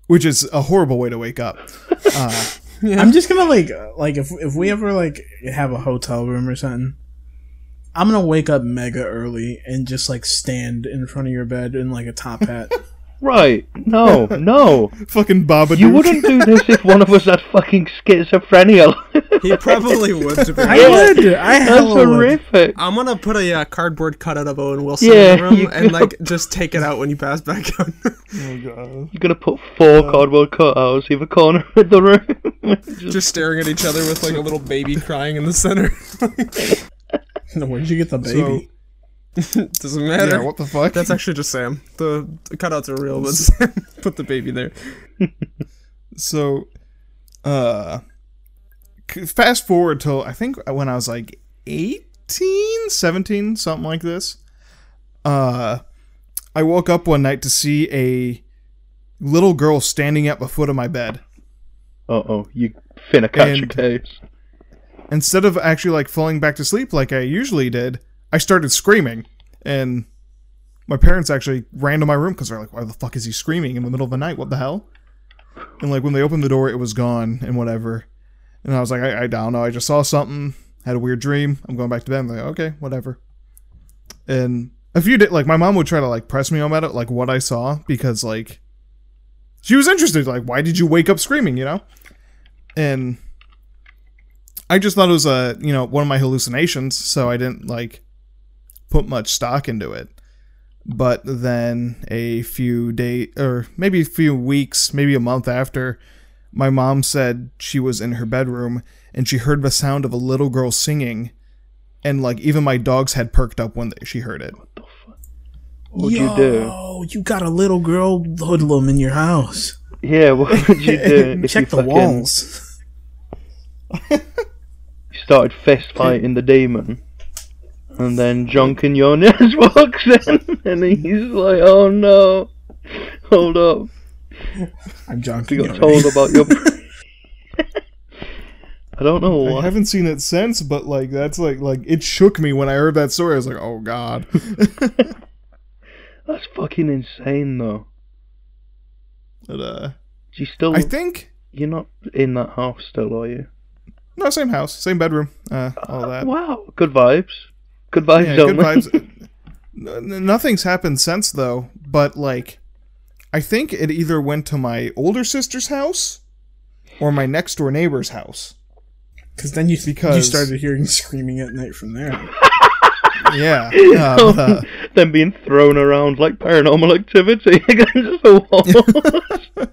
which is a horrible way to wake up. Uh, I'm just gonna like like if if we ever like have a hotel room or something, I'm gonna wake up mega early and just like stand in front of your bed in like a top hat. Right? No, no. fucking Babadook. You wouldn't do this if one of us had fucking schizophrenia. He probably would. To be I honest. would. I That's hella would. horrific. I'm gonna put a uh, cardboard cutout of Owen Wilson Yeah, in the room you and go. like just take it out when you pass back out. Oh god. You're gonna put four cardboard cutouts in the corner of the room. Just- just staring at each other with like a little baby crying in the center. Where'd you get the baby? Doesn't matter. Yeah, what the fuck? That's actually just Sam. The, the cutouts are real, but Sam put the baby there. so uh fast forward till i think when i was like 18 17 something like this uh i woke up one night to see a little girl standing at the foot of my bed Uh oh, you finna catch a And- case. Instead of actually like falling back to sleep like i usually did i started screaming. And my parents actually ran to my room because they're like why the fuck is he screaming in the middle of the night? What the hell? And like when they opened the door it was gone and whatever. And i was like i, I don't know. I just saw something. Had a weird dream. I'm going back to bed. I'm like okay whatever. And a few days like my mom would try to like press me on about it like what i saw because like she was interested like why did you wake up screaming? You know? And I just thought it was a you know one of my hallucinations, so I didn't like put much stock into it. But then a few days, or maybe a few weeks, maybe a month after, my mom said she was in her bedroom and she heard the sound of a little girl singing, and like even my dogs had perked up when she heard it. What the fuck? What'd you do? Yo, you got a little girl hoodlum in your house. Yeah, what would you do? Check you the fucking walls. Started fist fighting the demon. And then John Quinones walks in and he's like, oh no. Hold up. I'm John We got Quixote. told about your. I don't know I haven't seen it since, but like that's like like it shook me when I heard that story. I was like, oh god. That's fucking insane though. but uh, Do you still. I think You're not in that house still, are you? No same house, same bedroom, uh, all that. Wow. Good vibes. Good vibes, Yeah, good vibes. N- Nothing's happened since though, but like, I think it either went to my older sister's house or my next door neighbor's house. Because then you you Because- started hearing screaming at night from there. Yeah, uh, but, uh, Them being thrown around like paranormal activity against the wall.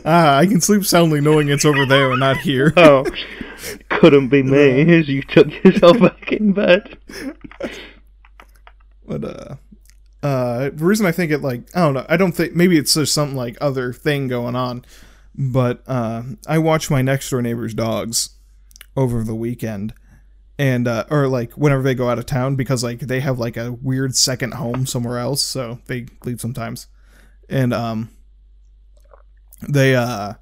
ah, I can sleep soundly knowing it's over there and not here. oh, couldn't be me as you took yourself back in bed. But uh, uh, the reason I think it like I don't know, I don't think maybe it's just something like other thing going on. But uh, I watch my next door neighbor's dogs over the weekend, and uh, or like whenever they go out of town because like they have like a weird second home somewhere else, so they leave sometimes, and um, they uh.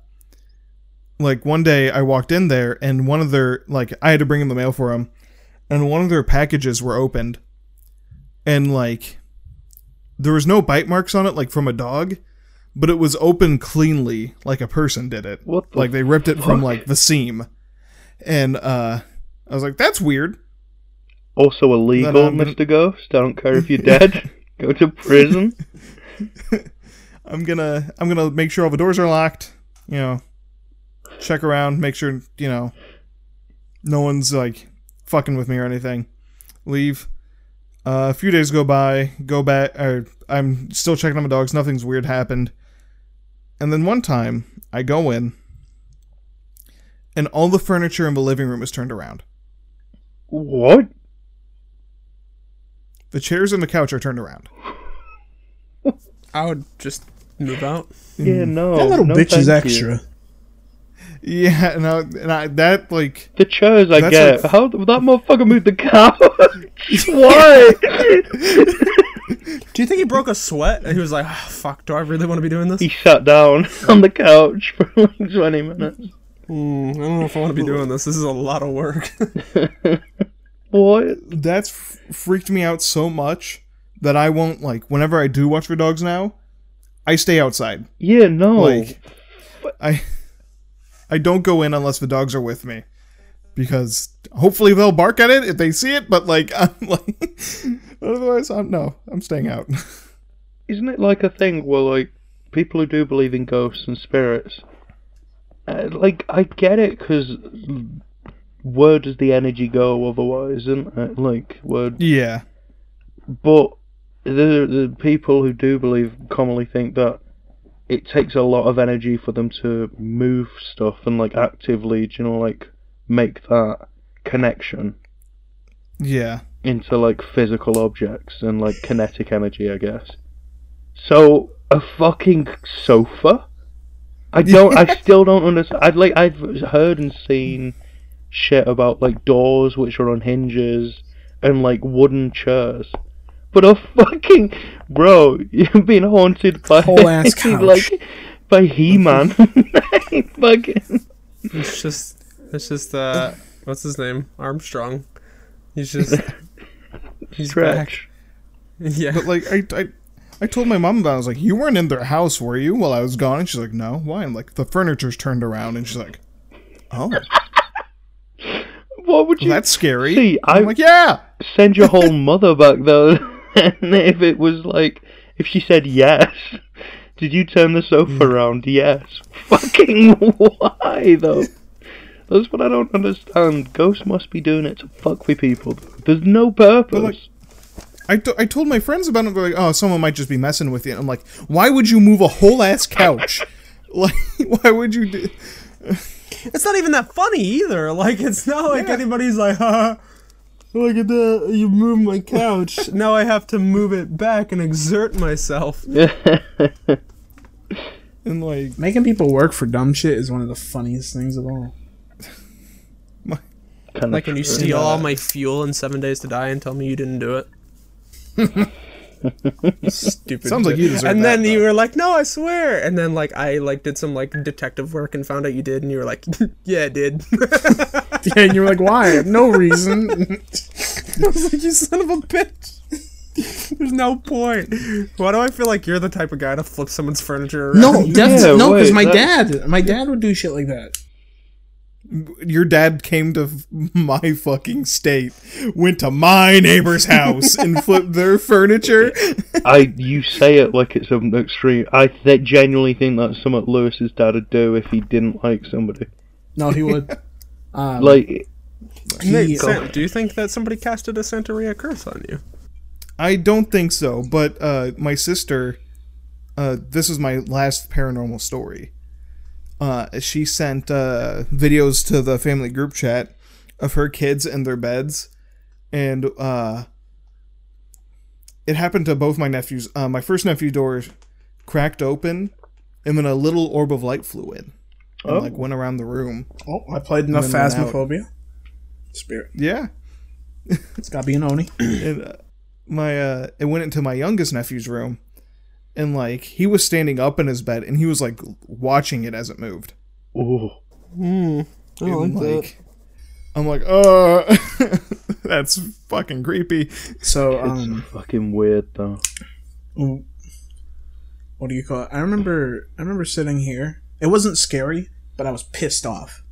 Like one day I walked in there and one of their like I had to bring in the mail for them and one of their packages were opened and like there was no bite marks on it like from a dog but it was open cleanly like a person did it. What the like they ripped it from like the seam. And uh i was like that's weird Also illegal, Then gonna- Mr. Ghost. I don't care if you're dead. Go to prison. i'm gonna i'm gonna make sure all the doors are locked you know check around make sure you know no one's like fucking with me or anything leave uh, a few days go by go back or i'm still checking on my dogs nothing's weird happened and then one time i go in and all the furniture in the living room is turned around What? the chairs and the couch are turned around I would just move out. Yeah, no. that little no, bitch is thank you. extra. yeah no, I, and I that like The chairs I get. like- How that motherfucker moved the couch? Why? Do you think he broke a sweat? And he was like, "Ah, "Fuck, do I really want to be doing this?" He sat down on the couch for like 20 minutes. Hmm, I don't know if I want to be doing this. This is a lot of work. What? That's f- freaked me out so much that I won't like. Whenever I do watch for dogs now, I stay outside. Yeah, no. Like, but- I I don't go in unless the dogs are with me because hopefully they'll bark at it if they see it. But like, I'm like, otherwise, I'm no, I'm staying out. Isn't it like a thing where like people who do believe in ghosts and spirits, uh, like I get it because where does the energy go otherwise, isn't it? Like where, yeah, but the the people who do believe commonly think that it takes a lot of energy for them to move stuff and like actively, you know, like make that connection yeah. into like physical objects and like kinetic energy, I guess. So a fucking sofa. I don't. I still don't understand. I'd like. I've heard and seen shit about like doors which are on hinges and like wooden chairs. But a fucking bro, you've been haunted by Whole ass couch. like by He-Man. fucking it's just, it's just, uh, what's his name? Armstrong. He's just, he's back. Yeah. But like, I I. I told my mom about it. I was like, You weren't in their house, were you, while I was gone? And she's like, No. Why? I'm like, The furniture's turned around. And she's like, Oh, What would you that's scary. See, I- I'm like, Yeah. send your whole mother back though. and if it was like, if she said yes, did you turn the sofa mm. around? Yes. Fucking why though? That's what I don't understand. Ghosts must be doing it to fuck with people. There's no purpose. like- I, I told my friends about it. They're like, oh, someone might just be messing with you. And I'm like, why would you move a whole ass couch? like, why would you do? It's not even that funny either. Like, it's not like Yeah. anybody's like, huh. Look at that! You moved my couch. now I have to move it back and exert myself. And like, Making people work for dumb shit is one of the funniest things of all. Kinda Like when you steal all my fuel in Seven Days to Die and tell me you didn't do it. Stupid. Sounds like you deserve And that, then you were like, "No, I swear." And then like I like did some like detective work and found out you did, and you were like, "Yeah, I did." Yeah, and you were like, why? No reason. I was like, "You son of a bitch." There's no point. Why do I feel like you're the type of guy to flip someone's furniture around? no, definitely Yeah, no, because my that- dad, my dad would do shit like that. Your dad came to my fucking state, went to my neighbor's house and flipped their furniture. I you say it like it's an extreme. I th- genuinely think that's something Lewis's dad would do if he didn't like somebody. No, he would. Um, Like Nate, he, Sam, do you think that somebody casted a Santeria curse on you? I don't think so, but uh, my sister, uh, this is my last paranormal story. Uh, she sent uh, videos to the family group chat of her kids in their beds, and uh, it happened to both my nephews. Uh, my first nephew door cracked open, and then a little orb of light flew in, and Oh. like went around the room. oh, I played enough And then went out. Phasmophobia. Spirit. Yeah, It's got to be an Oni. and uh, my uh it went into my youngest nephew's room and like he was standing up in his bed and he was like watching it as it moved oh, Hmm. I And, like that. like i'm like uh that's fucking creepy So, it's um, fucking weird though. what do you call it? I remember, I remember sitting here. It wasn't scary, but I was pissed off.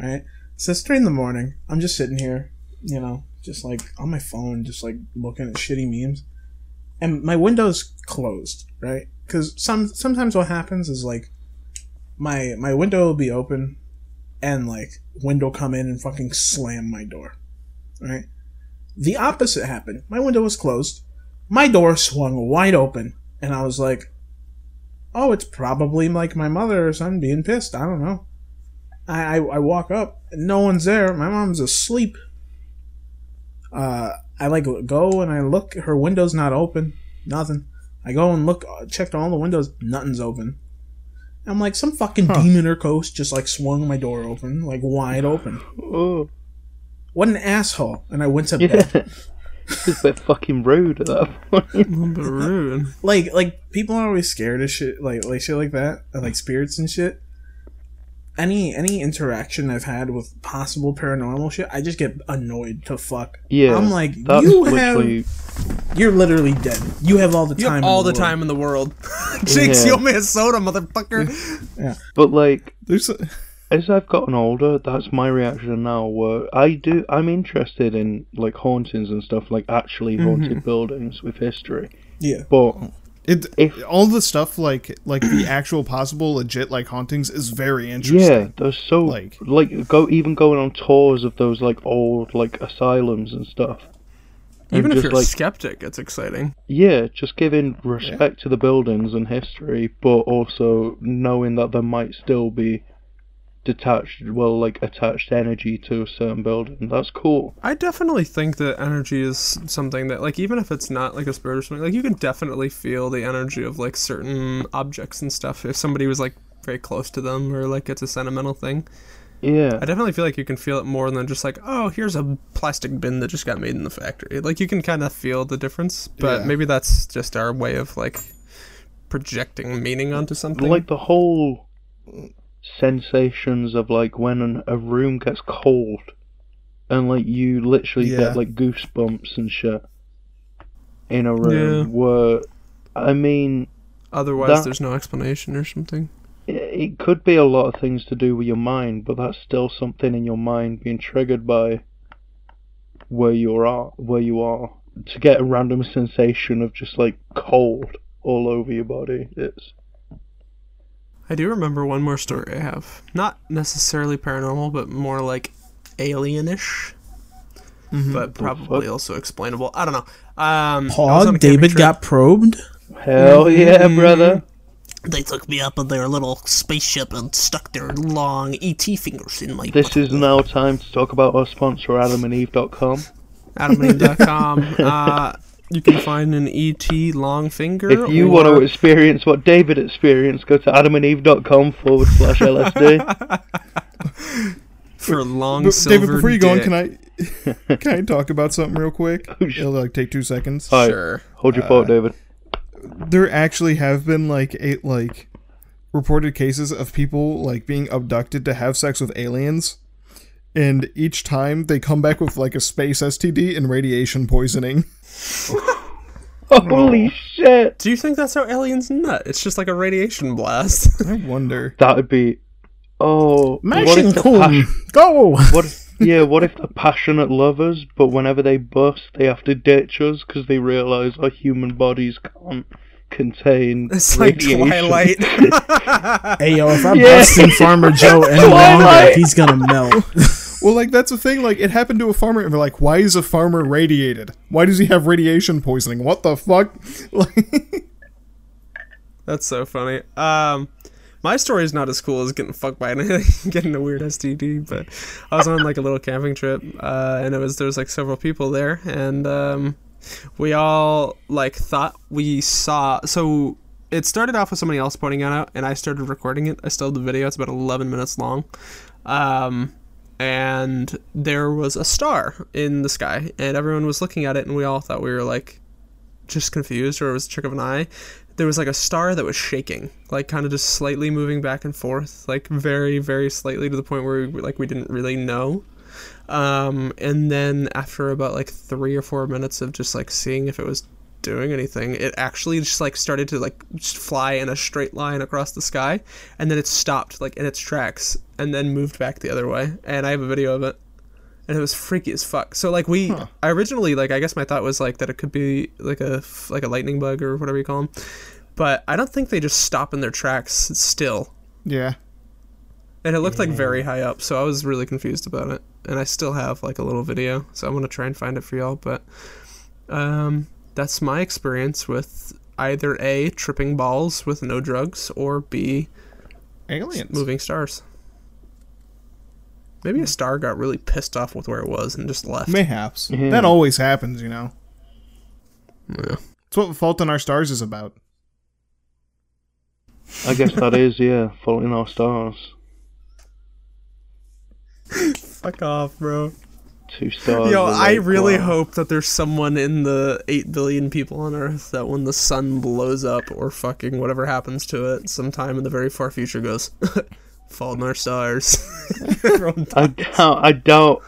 All right. So it's three in the morning. I'm just sitting here, you know, just like on my phone, just like looking at shitty memes, and my window's closed, right? Because some sometimes what happens is like my my window will be open, and like window come in and fucking slam my door, right? The opposite happened. My window was closed. My door swung wide open, and I was like, "Oh, it's probably like my mother or something being pissed. I don't know." I, I, I walk up, no one's there. My mom's asleep. Uh, I like go and I look. Her window's not open. Nothing. I go and look, uh, checked all the windows. Nothing's open. I'm like some fucking demon or ghost just like swung my door open, like wide open. Oh, What an asshole! And I went to yeah. bed. It's a bit fucking rude at that point. A little bit rude. like like people are always scared of shit like like shit like that like spirits and shit any any interaction i've had with possible paranormal shit i just get annoyed to fuck Yeah, i'm like you literally have you're literally dead you have all the You time have in all the world. time in the world. Jinx, Yeah. you owe me a soda, motherfucker. But like, There's a, as I've gotten older, that's my reaction now. Where I do, I'm interested in like hauntings and stuff, like actually haunted mm-hmm. buildings with history. yeah But it If- all the stuff like like the actual possible legit like hauntings is very interesting. yeah, there's so Like- like go even going on tours of those like old like asylums and stuff. And Even if just, you're like a skeptic, it's exciting. yeah, just giving respect to the buildings and history, but also knowing that there might still be detached, well, like attached energy to a certain building. That's cool. I definitely think that energy is something that, like, even if it's not like a spirit or something, like, you can definitely feel the energy of like certain objects and stuff. If somebody was like very close to them, or like it's a sentimental thing, Yeah. I definitely feel like you can feel it more than just like, oh, here's a plastic bin that just got made in the factory. Like, you can kind of feel the difference, but Yeah. maybe that's just our way of like projecting meaning onto something. like the whole sensations of like when an, a room gets cold and like you literally Yeah. get like goosebumps and shit in a room Yeah. where I mean Otherwise, that- there's no explanation or something. it could be a lot of things to do with your mind but that's still something in your mind being triggered by where you are where you are to get a random sensation of just like cold all over your body it's I do remember one more story I have. Not necessarily paranormal, but more like alienish. But probably also explainable. I don't know. Um, I was paul on a camping david trip. got probed hell yeah brother They took me up in their little spaceship and stuck their long ET fingers in my This is now time to talk about our sponsor, AdamandEve.com. AdamandEve.com. uh, you can find an ET long finger. If you want to experience what David experienced, go to AdamandEve.com forward slash LSD. for a long But, silver David, before you go on, can I can I talk about something real quick? Oh, It'll like take two seconds. Hi. Sure. Hold your thought, uh, David. There actually have been like eight like reported cases of people like being abducted to have sex with aliens. And each time they come back with like a space STD and radiation poisoning. Holy shit! Do you think that's how aliens nut? It's just like a radiation blast. I wonder. That'd be. Oh. what mashing if the go what if, Yeah, what if they're passionate lovers, but whenever they bust, they have to ditch us because they realise our human bodies can't contain it's like radiation. Twilight. hey yo if i'm Yeah. busting farmer joe any longer Twilight. he's gonna melt Well, like that's the thing. Like it happened to a farmer, and they're like, "Why is a farmer radiated? Why does he have radiation poisoning? What the fuck?" Like, That's so funny. Um, my story is not as cool as getting fucked by anything, getting a weird STD. But I was on like a little camping trip, uh, and it was there was like several people there, and um, we all like thought we saw. So it started off with somebody else pointing it out, and I started recording it. I still have the video. It's about eleven minutes long. Um, and there was a star in the sky, and everyone was looking at it, and we all thought we were like just confused or it was a trick of an eye. There was like a star that was shaking like kind of just slightly moving back and forth like very very slightly to the point where we, like we didn't really know. Um and then after about like three or four minutes of just like seeing if it was doing anything it actually just like started to like just fly in a straight line across the sky and then it stopped like in its tracks and then moved back the other way and i have a video of it and it was freaky as fuck. So like we, I originally like I guess my thought was like that it could be like a like a lightning bug or whatever you call them, but I don't think they just stop in their tracks still. yeah. And it looked like very high up, so I was really confused about it. And I still have like a little video, so I'm gonna try and find it for y'all. But um, that's my experience with either a tripping balls with no drugs or b Aliens. moving stars. Maybe a hmm. star got really pissed off with where it was and just left. Mayhaps. Yeah. That always happens, you know. Yeah. It's what Fault in Our Stars is about. I guess that is, yeah, fault in our stars. Fuck off, bro. Two stars. Yo, I really hope that there's someone in the 8 billion people on Earth that when the sun blows up or fucking whatever happens to it sometime in the very far future goes, fall in our stars. I doubt. I doubt.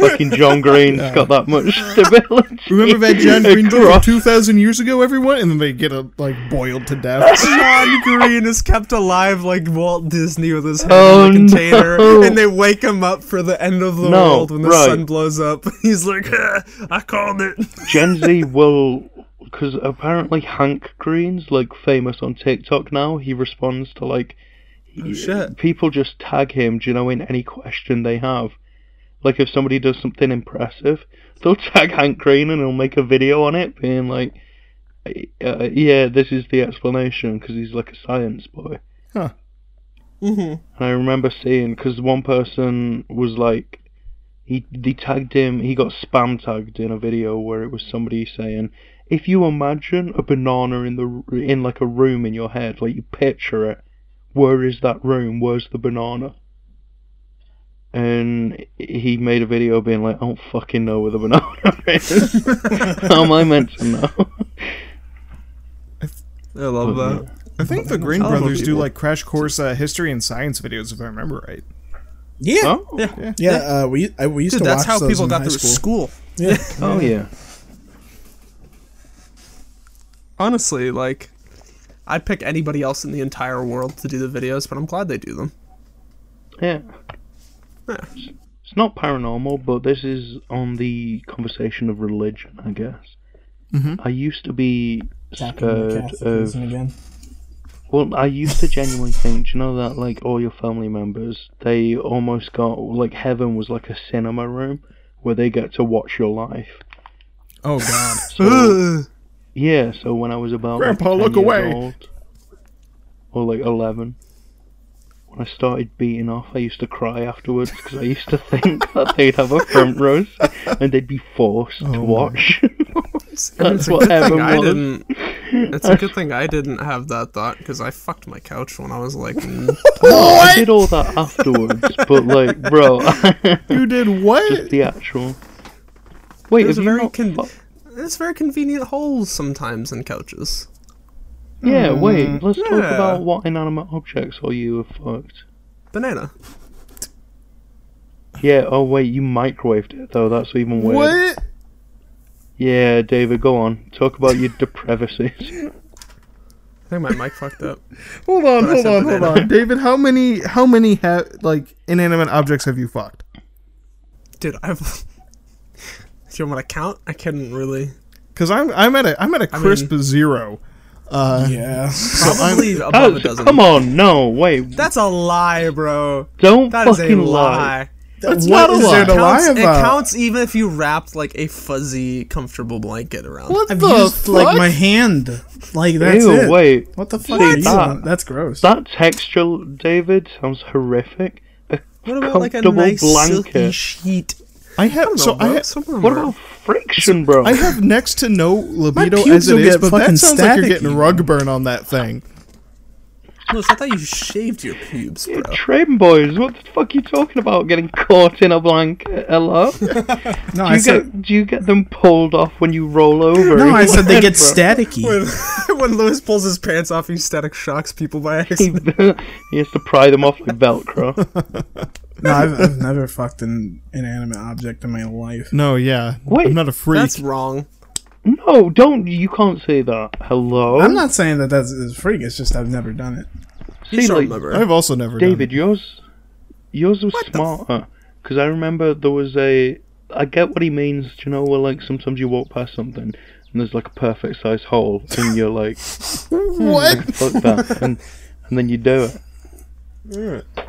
Fucking John Green's got that much stability. Remember that John Green book across- 2,000 years ago, everyone? And then they get uh, like boiled to death. John Green is kept alive like Walt Disney with his head Oh, in a container, no. and they wake him up for the end of the No, world when the right. sun blows up. He's like, "Ah, I called it. Gen Z will, because apparently Hank Green's like famous on TikTok now. He responds to like Oh, shit. people just tag him. Do you know in any question they have? Like if somebody does something impressive, they'll tag Hank Green and he'll make a video on it, being like, uh, "Yeah, this is the explanation," because he's like a science boy. Huh. Mm-hmm. And I remember seeing because one person was like, he they tagged him. He got spam tagged in a video where it was somebody saying, if you imagine a banana in the in like a room in your head, like you picture it, where is that room? Where's the banana? And he made a video being like, I don't fucking know where the banana is. How am I meant to know? I love that. I think the Green brothers do like crash course uh, history and science videos, if I remember right. Yeah, Oh, Yeah. yeah. Uh, we I, we used Dude, to that's watch how those people in got high through school. school. Yeah, oh yeah. Honestly, like, I'd pick anybody else in the entire world to do the videos, but I'm glad they do them. Yeah. Yeah. It's not paranormal, but this is on the conversation of religion, I guess. Mhm. I used to be scared of. again. Well, I used to genuinely think, do you know that, like, all your family members, they almost got, like, heaven was like a cinema room where they get to watch your life. Oh god. So, yeah, so when I was about like, Grandpa, 10 look years away. old, or like 11, when I started beating off, I used to cry afterwards because I used to think that they'd have a front row and they'd be forced to watch. it's That's a what good thing heaven I didn't. It's a good thing I didn't have that thought because I fucked my couch when I was like, mm, I did all that afterwards, but like, bro, You did just what? the actual. Wait, There's have a very not con- fu- it's very convenient holes sometimes in couches. Yeah, mm, wait. Let's talk about what inanimate objects or you have fucked. Banana. Yeah. Oh wait, you microwaved it though. That's even weird. What? Yeah, David, go on. Talk about your deprevices. I think my mic fucked up. Hold on, hold said on, hold on. David, how many how many ha- like inanimate objects have you fucked? Dude, I've. Do you want to count? I couldn't really. Cuz I'm I'm at a I'm at a crisp zero. Uh Yeah. Probably above a dozen. come on, no, wait. That's a lie, bro. Don't That is a fucking lie. That's What not a is lie. there to lie Counts, it counts even if you wrapped like a fuzzy, comfortable blanket around. What I've the used fuck? like my hand. Like that's Ew, it. wait. What the fuck See, are you that- That's gross. That texture, David, sounds horrific. A What about like a comfortable nice silky sheet? I have I don't so bro. I ha- Some of them What are- about friction, bro? I have next to no libido pubes as it is, will is, get but that fucking sounds like you're staticky. getting rug burn on that thing. Lewis, I thought you shaved your pubes, bro. Train boys, what the fuck are you talking about? Getting caught in a blanket? Hello? Do no, I you said. get do you get them pulled off when you roll over? No, I said they get Bro. staticky. When, when Lewis pulls his pants off, he static shocks people by accident. he has to pry them off like Velcro. No, I've, I've never fucked an inanimate object in my life. No, yeah. Wait, I'm not a freak. That's wrong. No, don't. You can't say that. Hello. I'm not saying that that's is freak. It's just I've never done it. See, should like, remember. I've also never David, done. yours, yours was smarter. Because I remember there was a. I get what he means. Do you know where like sometimes you walk past something and there's like a perfect size hole and you're like, What? fuck that, and and then you do it.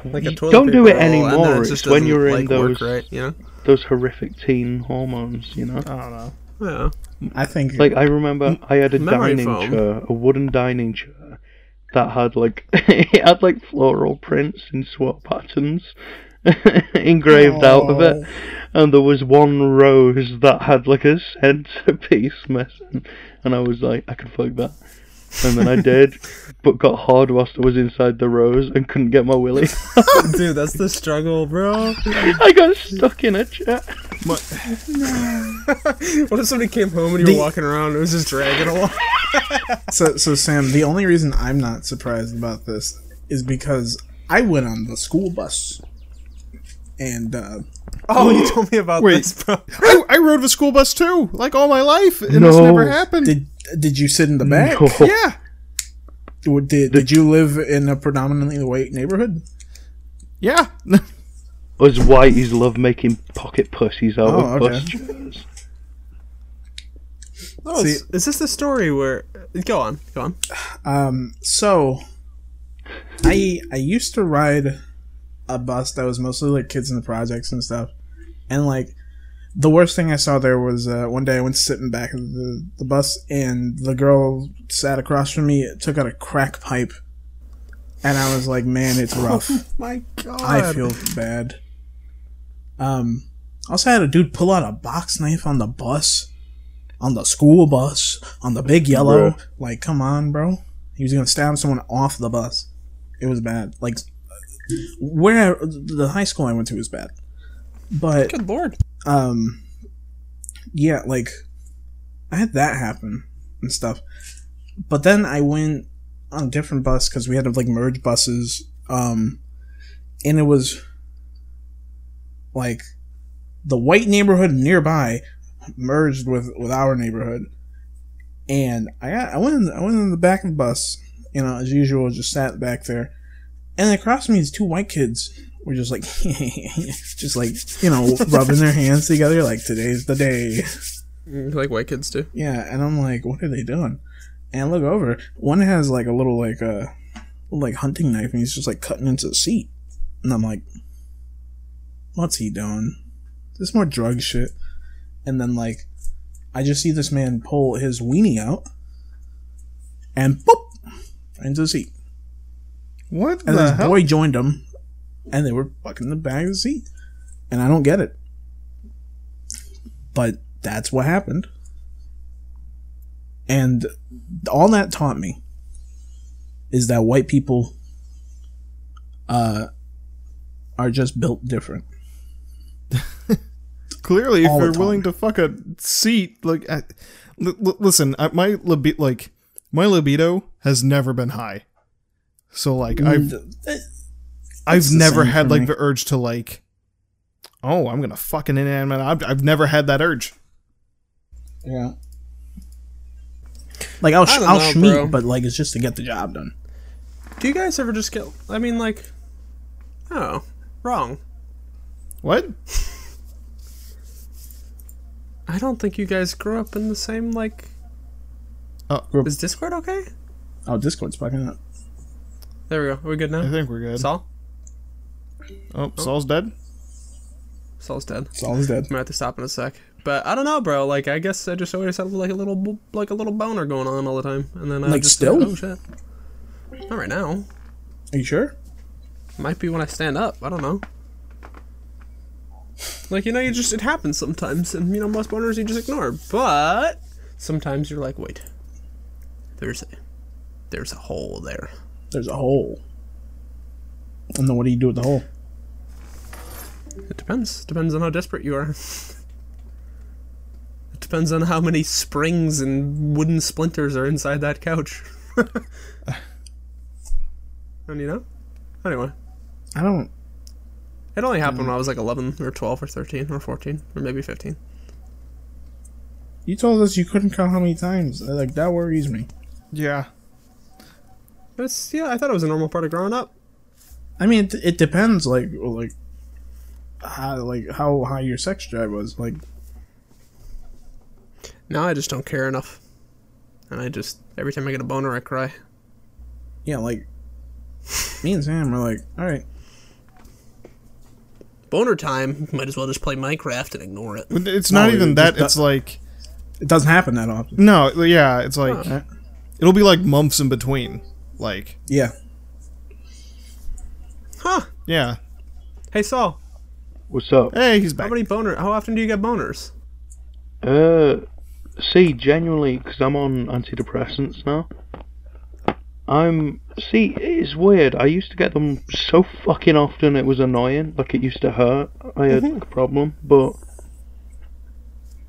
Like You don't do it roll, and anymore, it it's when you're in like, work those- right, you know? Those horrific teen hormones, you know. I don't know. Yeah. I think Like I remember, I had a dining foam. chair, a wooden dining chair, that had like it had like floral prints and swirl patterns engraved out of it, and there was one rose that had like a centerpiece missing, and I was like, I could fuck that, and then I did, but got hard whilst I was inside the rose and couldn't get my willy. Dude, that's the struggle, bro. I got stuck in a chair. My- What if somebody came home and you The- were walking around and it was just dragging along? So, so Sam, the only reason I'm not surprised about this is because I went on the school bus, and uh, Oh, you told me about Wait. this, bro. I, I rode the school bus too, like all my life, and No. it's never happened. did did you sit in the back? No. yeah, Did did you live in a predominantly white neighborhood? yeah. Us whiteys love making pocket pussies out Oh, of okay. bus chairs. Oh, See- is, is this the story where? Go on, go on. Um, so I I used to ride a bus that was mostly like kids in the projects and stuff, and like the worst thing I saw there was uh, one day I went sitting back of the the bus and the girl sat across from me took out a crack pipe, and I was like, man, it's rough. Oh My God. I feel bad. Um, also had a dude pull out a box knife on the bus, on the school bus, on the big yellow. Bruh. Like, come on, bro. He was gonna stab someone off the bus. It was bad. Like, where the high school I went to was bad, but Good lord. Um, yeah, like I had that happen and stuff. But then I went on a different bus because we had to like merge buses. Um, and it was like the white neighborhood nearby merged with with our neighborhood. And I got, I went in, I went in the back of the bus, you know, as usual, just sat back there. And across me, these two white kids were just like, just like, you know, rubbing their hands together, like today's the day. Mm, Like white kids do. Yeah, and I'm like, what are they doing? And I look over. One has like a little like uh like hunting knife, and he's just like cutting into the seat. And I'm like, what's he doing? This more drug shit. And then like, I just see this man pull his weenie out, and boop into the seat. What And the this hell? boy joined him, and they were fucking the back of the seat. And I don't get it. But that's what happened. And all that taught me is that white people uh, are just built different. Clearly, if all the you're willing to fuck a seat, like, I, l- l- listen, I, my libi- like my libido has never been high, so like I've I've never had like me. the urge to like, oh, I'm gonna fucking an inanimate object. I've never had that urge. Yeah. Like I'll sh- I don't I'll know, schmeat, bro. but like it's just to get the job done. Do you guys ever just get? I mean, like, oh, wrong. What? I don't think you guys grew up in the same like. Oh. is Discord okay? Oh, Discord's fucking up. There we go. Are we good now? I think we're good. Saul. Oh, oh, Saul's dead. Saul's dead. Saul is dead. Might have to stop in a sec. But I don't know, bro. Like, I guess I just always had like a little, bo- like a little boner going on all the time, and then I Like just still? oh shit. Not right now. Are you sure? Might be when I stand up. I don't know. Like you know, you just it happens sometimes, and you know most boners you just ignore. But sometimes you're like, wait, there's a, there's a hole there. There's a hole. And then what do you do with the hole? It depends. Depends on how desperate you are. it depends on how many springs and wooden splinters are inside that couch. and you know, anyway, I don't. it only happened hmm. when I was like 11 or 12 or 13 or 14 or maybe 15. You told us you couldn't count how many times. Like that worries me. Yeah. It's yeah, I thought it was a normal part of growing up. I mean, it, it depends. Like, like, how, like how high your sex drive was. Like, Now I just don't care enough. And I just every time I get a boner I cry. yeah, like me and Sam are like, all right, Boner time, might as well just play Minecraft and ignore it. It's not No, even it that. just It's like it doesn't happen that often. no, yeah. It's like Huh. it'll be like months in between. Like Yeah, Huh. Yeah. Hey Saul, What's up? Hey, he's back. how back. many boner how often do you get boners? Uh, see, genuinely, because I'm on antidepressants now. I'm see, it's weird. I used to get them so fucking often it was annoying. Like it used to hurt. I had like, a problem, but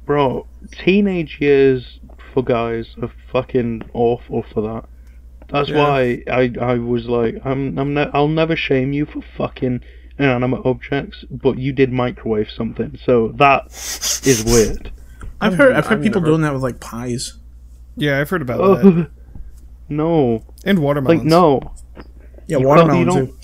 bro, teenage years for guys are fucking awful for that. That's Yeah. why I I was like, I'm I'm ne- I'll never shame you for fucking inanimate objects, but you did microwave something, so that is weird. I've heard I've heard I've people never- doing that with like pies. Yeah, I've heard about that. Oh, no, And watermelons. like no, Yeah, You watermelon can't- you too.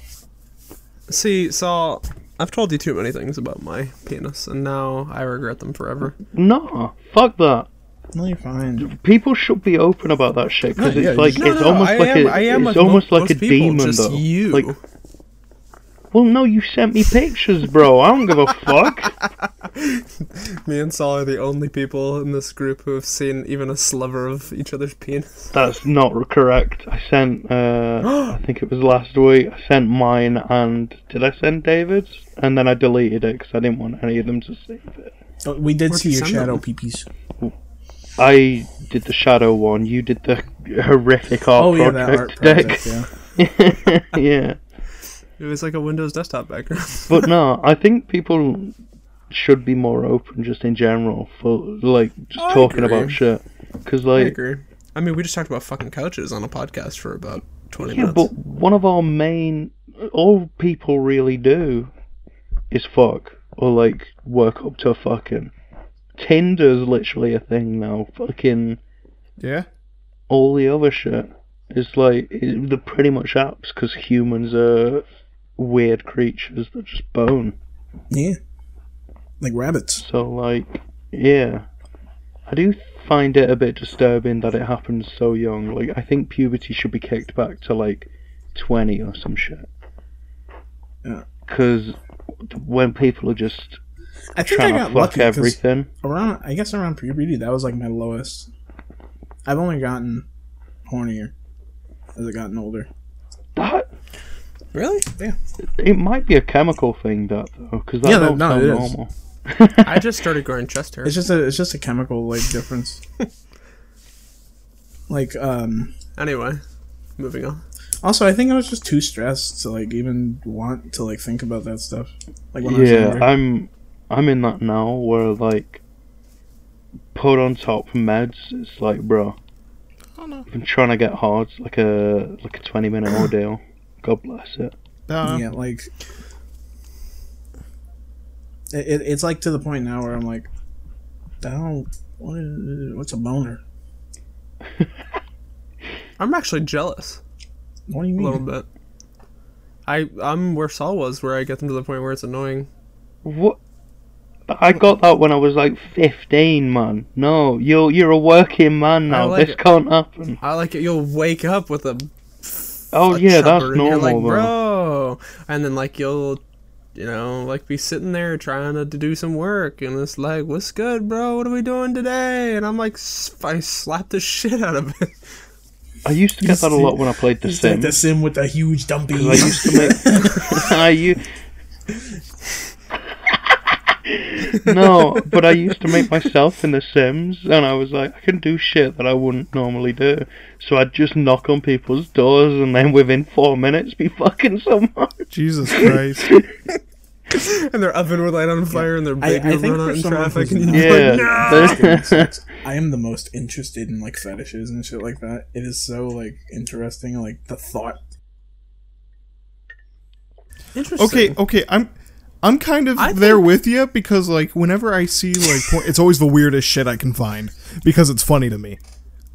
See, Saul, I've told you too many things about my penis, and now I regret them forever. no, fuck that. No, you're fine. People should be open about that shit because No, yeah, it's like No, it's no, no, almost I like am, a I am it's like almost mo- like a people, demon just though. you. Like, well, no, you sent me pictures, bro. I don't give a fuck. Me and Saul are the only people in this group who have seen even a sliver of each other's penis. That's not correct. I sent, uh, I think it was last week. I sent mine, and did I send David's? And then I deleted it because I didn't want any of them to see it. Oh, We did Where'd see you your shadow them? peepees. I did the shadow one. You did the horrific art Oh yeah, that art project project. Yeah. deck. yeah. It was like a Windows desktop background. but no, I think people should be more open just in general for like just I talking agree. about shit. Because I like, agree. I mean, we just talked about fucking couches on a podcast for about 20 yeah, minutes. but one of our main, all people really do, is fuck or like work up to fucking. Tinder's literally a thing now. Fucking Yeah. all the other shit is like it, they're pretty much apps because humans are weird creatures that just bone. yeah. Like rabbits. So like, yeah, I do find it a bit disturbing that it happens so young. Like, I think puberty should be kicked back to like twenty or some shit. Yeah. Because when people are just I think I trying to got fuck lucky 'cause everything, around. I guess around puberty, that was like my lowest. I've only gotten hornier as I've gotten older. that really? Yeah. It might be a chemical thing, that though, because that Yeah, that- don't no, sound it is. normal. I just started growing chest hair. It's just a it's just a chemical like difference. like um Anyway, moving on. also I think I was just too stressed to like even want to like think about that stuff. Like when I was Yeah, younger. I'm I'm in that now where like put on top of meds. It's like, bro, Oh no. I've been trying to get hard. It's like a like a twenty minute ordeal. God bless it. Yeah, like it, it, it's like to the point now where I'm like, I don't what is, what's a boner? I'm actually jealous What do you a little bit. I I'm where Saul was, where I get them to the point where it's annoying. What? I got that when I was like fifteen, man. No, you're you're a working man now. like this it. can't happen. I like it. You'll wake up with a Oh a yeah, that's chubber, and you're like, bro. bro. And then like you'll, you know, like be sitting there trying to, to do some work, and it's like, what's good, bro? What are we doing today? And I'm like, s- I slap the shit out of it. I used to get that a lot when I played The It's like Sims. the sim with the huge dumpy. I used to make. I u- no, but I used to make myself in The Sims, and I was like, I can do shit that I wouldn't normally do. So I'd just knock on people's doors, and then within four minutes, be fucking someone. Jesus Christ. and their oven would light on fire, and their I- baby I would think run out in traffic. And not- you're like, Yeah. I am the most interested in like fetishes and shit like that. It is so like interesting, like the thought. Interesting. Okay, okay, I'm I'm kind of I there with you because like whenever I see like porn, it's always the weirdest shit I can find because it's funny to me.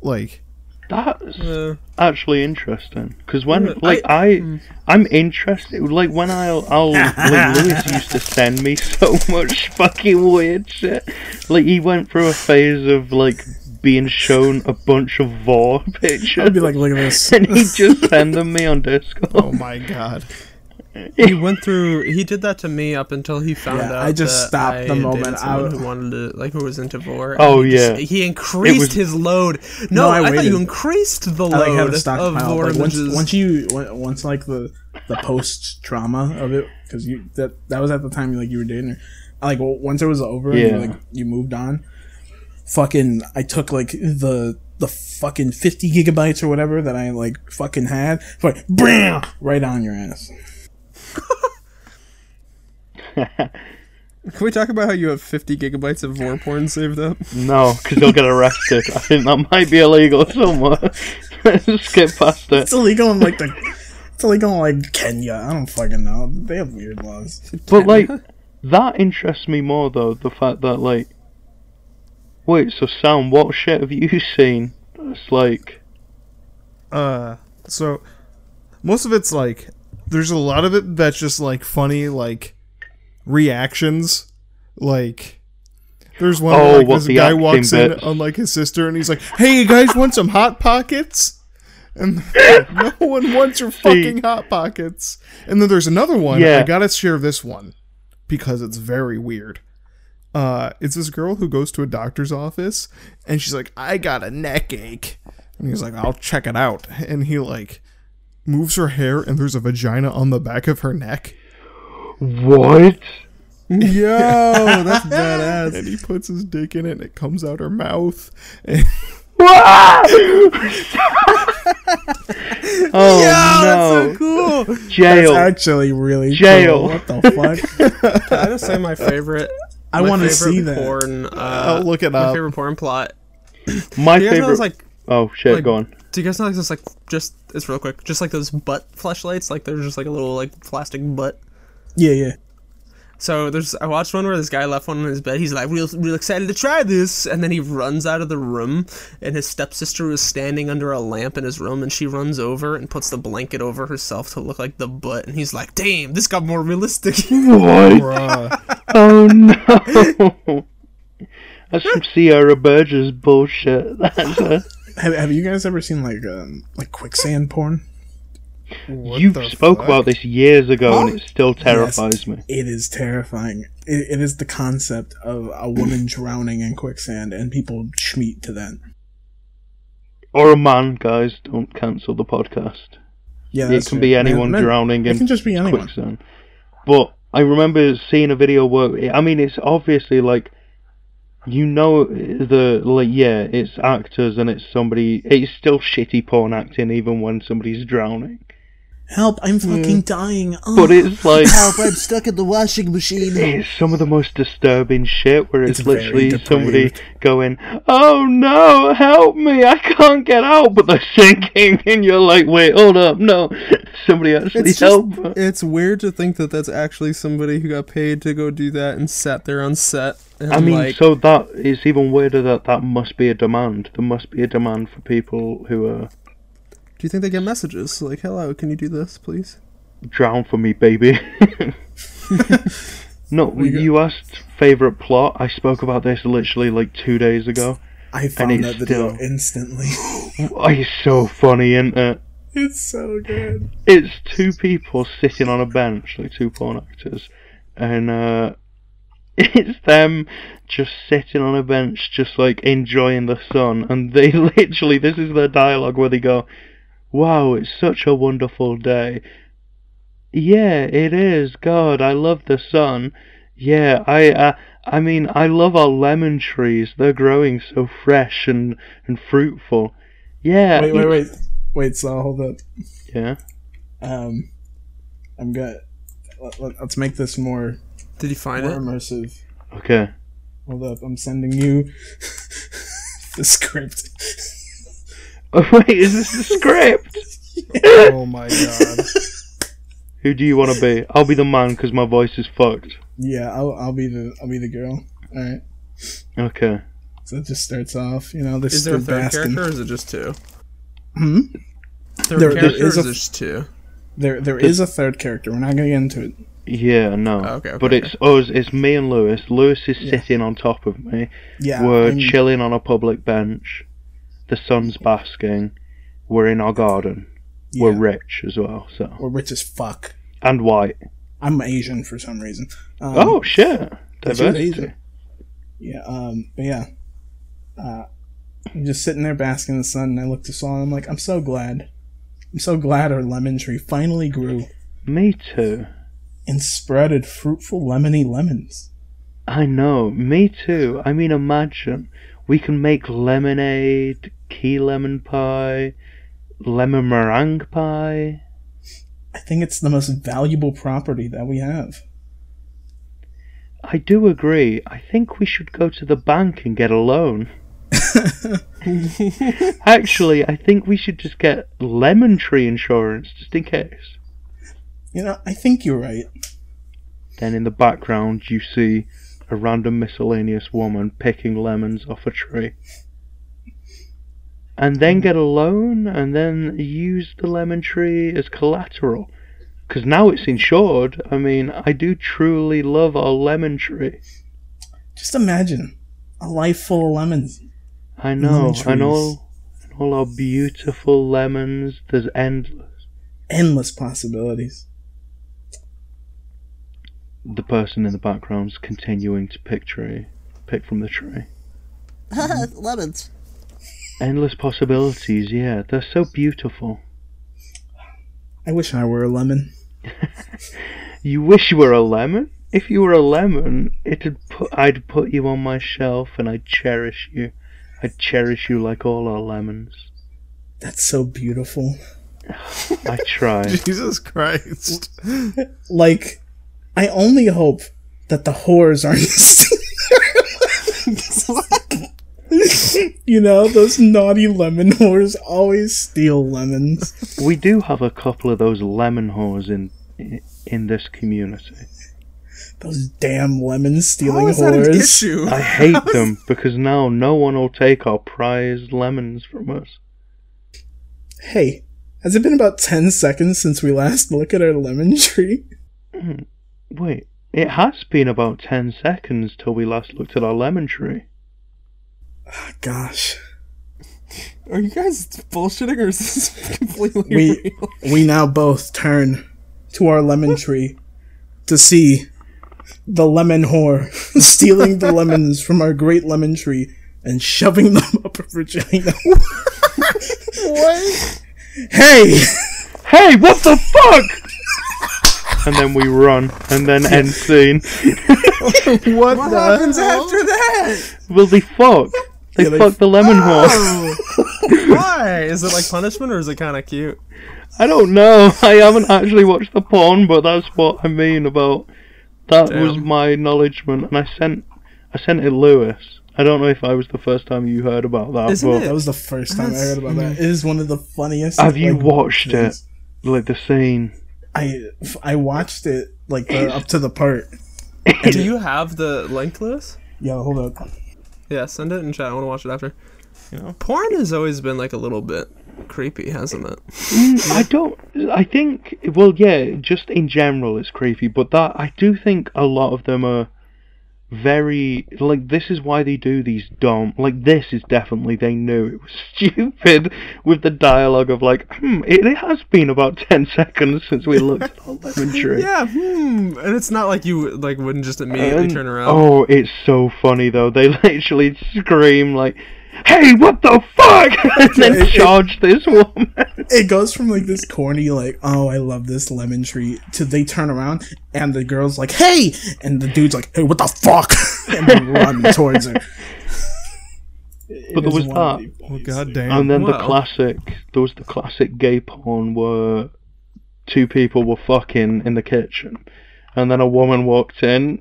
Like That's Uh, actually interesting because when Yeah, like I- I, I am interested like when I'll I'll like Lewis used to send me so much fucking weird shit like he went through a phase of like being shown a bunch of vore pictures I'd be like, look at this. and he'd just send them me on Discord oh my god. He went through. He did that to me up until he found Yeah, out. I just that stopped I the dated moment someone I- who wanted to, like, who was into vore. Oh, and he just- yeah. he increased was- his load. No, No, I I, thought you increased the I like load of stockpile. vore Like once, once you once like the the post trauma of it because you that that was at the time you like you were dating her. Like well, once it was over, Yeah. you, like you moved on. Fucking, I took like the the fucking fifty gigabytes or whatever that I like fucking had, like bam, right on your ass. Can we talk about how you have 50 gigabytes of war porn saved up? No, because he'll get arrested. I think that might be illegal somewhere. Let's skip past it. It's illegal in like the. It's illegal in like Kenya. I don't fucking know. They have weird laws. But like, that interests me more though. The fact that like, wait, so Sam, what shit have you seen? It's like, Uh, so most of it's like there's a lot of it that's just like funny like reactions, like. There's one Oh, where like this guy walks in on like his sister and he's like, "Hey, you guys want some hot pockets?" And no one wants your fucking hot pockets. And then there's another one. Yeah. I gotta share this one because it's very weird. Uh, it's this girl who goes to a doctor's office and she's like, "I got a neck ache," and he's like, "I'll check it out." And he like moves her hair and there's a vagina on the back of her neck, what? Yo, that's badass. and he puts his dick in it and it comes out her mouth. And oh no! So cool. That's actually really Jail. Cool. What the fuck? Can I just say my favorite? I want to see that. Porn, uh, I'll look it my up. favorite porn plot. My Do you guys know favorite. like oh shit, like- go on. Do you guys know like this like just it's real quick, just like those butt flashlights, like they're just like a little like plastic butt. Yeah, yeah. So there's I watched one where this guy left one on his bed. He's like real real excited to try this, and then he runs out of the room, and his stepsister was standing under a lamp in his room, and she runs over and puts the blanket over herself to look like the butt, and he's like, "Damn, this got more realistic." What? Oh no! That's some Sierra Burgess bullshit. That's a, Have, have you guys ever seen like um like quicksand porn? What you spoke fuck? about this years ago, and it still terrifies me. It is terrifying. It, it is the concept of a woman drowning in quicksand and people schmeat to that. Or a man, guys. Don't cancel the podcast. Yeah, it can fair. be Man- anyone men- drowning It in can just be anyone. quicksand. But I remember seeing a video where I mean, it's obviously like you know the like yeah, it's actors and it's somebody. It's still shitty porn acting even when somebody's drowning. Help! I'm hmm. fucking dying. Oh, But ah, it's like Help, I'm stuck in the washing machine. it's some of the most disturbing shit where it's, It's very literally somebody going, "Oh no, help me! I can't get out!" But they're sinking, and you're like, "Wait, hold up, no, somebody actually It's help!" just it's weird to think that that's actually somebody who got paid to go do that and sat there on set. And I mean, like, so that it's even weirder that that must be a demand. There must be a demand for people who are do you think they get messages like, "Hello, can you do this, please"? drown for me, baby. no, you asked favorite plot. I spoke about this literally like two days ago. I found it's that video still- instantly. It's so funny, isn't it? it's so good. It's two people sitting on a bench, like two porn actors, and uh, it's them just sitting on a bench, just like enjoying the sun. And they literally, this is their dialogue where they go, "Wow, it's such a wonderful day." Yeah, it is. God, I love the sun. Yeah, I, uh, I mean, I love our lemon trees. They're growing so fresh and and fruitful. Yeah. Wait, wait, wait, wait. So hold up. Yeah. Um, I'm good. Let, let, us make this more Did you find more it? immersive. Okay. Hold up. I'm sending you the script. Oh, wait, is this the script? Oh my god. Who do you want to be? I'll be the man because my voice is fucked. Yeah, I'll I'll be the I'll be the girl. All right. Okay. So it just starts off. You know, this Is there a stood third basking. character, or is it just two? Hmm? Third There- there character, is or a- it just two? There there is a third character. We're not gonna get into it. Yeah, no. Oh, okay, okay, but okay. it's us. It's me and Lewis. Lewis is sitting on top of me. Yeah. We're I'm- chilling on a public bench. The sun's basking. We're in our garden. We're rich as well, so We're rich as fuck. and white. I'm Asian for some reason. Um, oh shit! Diversity. Yeah, um, but yeah. Uh, I'm just sitting there basking in the sun, and I look to Saul, and I'm like, I'm so glad. I'm so glad our lemon tree finally grew Me too. and spreaded fruitful lemony lemons. I know. Me too. I mean, imagine we can make lemonade, key lemon pie, lemon meringue pie. I think it's the most valuable property that we have. I do agree. I think we should go to the bank and get a loan. Actually, I think we should just get lemon tree insurance just in case. You know, I think you're right. Then in the background, you see a random miscellaneous woman picking lemons off a tree. And then get a loan and then use the lemon tree as collateral. Because now it's insured. I mean, I do truly love our lemon tree. Just imagine a life full of lemons. I know, Lemon and all, and all our beautiful lemons. There's endless. Endless possibilities. The person in the background's continuing to pick tree, pick from the tree. Lemons. Endless possibilities. Yeah, they're so beautiful. I wish I were a lemon. You wish you were a lemon? If you were a lemon, it'd put I'd put you on my shelf and I'd cherish you. I'd cherish you like all our lemons. That's so beautiful. I try. Jesus Christ. Like, I only hope that the whores aren't you know, those naughty lemon whores always steal lemons. we do have a couple of those lemon whores in in this community. Those damn lemon stealing How is that an whores. issue? I hate them because now no one will take our prized lemons from us. Hey, has it been about 10 seconds since we last looked at our lemon tree? Hmm. Wait, it has been about ten seconds till we last looked at our lemon tree. Ah, gosh. Are you guys bullshitting or is this completely We real? we now both turn to our lemon tree to see the lemon whore stealing the lemons from our great lemon tree and shoving them up her vagina. What? hey! Hey, what the fuck? And then we run, and then end scene. What, What the happens hell? after that? Well, they fuck. They Yeah, they fuck the lemon oh. horse. Oh, why? Is it like punishment or is it kind of cute? I don't know. I haven't actually watched the porn, but that's what I mean about. That was my acknowledgement, and I sent, I sent it Lewis. I don't know if I was the first time you heard about that, Isn't but it? That was the first time I heard about that. It is one of the funniest. have you like, watched it? Like the scene. I I watched it like the, up to the part. Do you have the link, Lewis? Yeah, hold up. Yeah, send it in chat. I want to watch it after. You know? Porn has always been like a little bit creepy, hasn't it? Mm, I don't. I think. Well, yeah. Just in general, it's creepy. But that I do think a lot of them are very like. This is why they do these dumb. Like this is definitely they knew it was stupid with the dialogue of like, hmm, it, it has been about ten seconds since we looked at our lemon tree. Yeah, hmm. And it's not like you like wouldn't just immediately And- turn around. Oh, it's so funny though. They literally scream like, "Hey, what the fuck!" and then it- it- charge this woman. It goes from like this corny like, oh I love this lemon tree to they turn around and the girl's like, hey and the dude's like, hey what the fuck and they run towards her. It But there was one of that. the Oh, God damn. And then the classic, there was the classic gay porn where two people were fucking in the kitchen, and then a woman walked in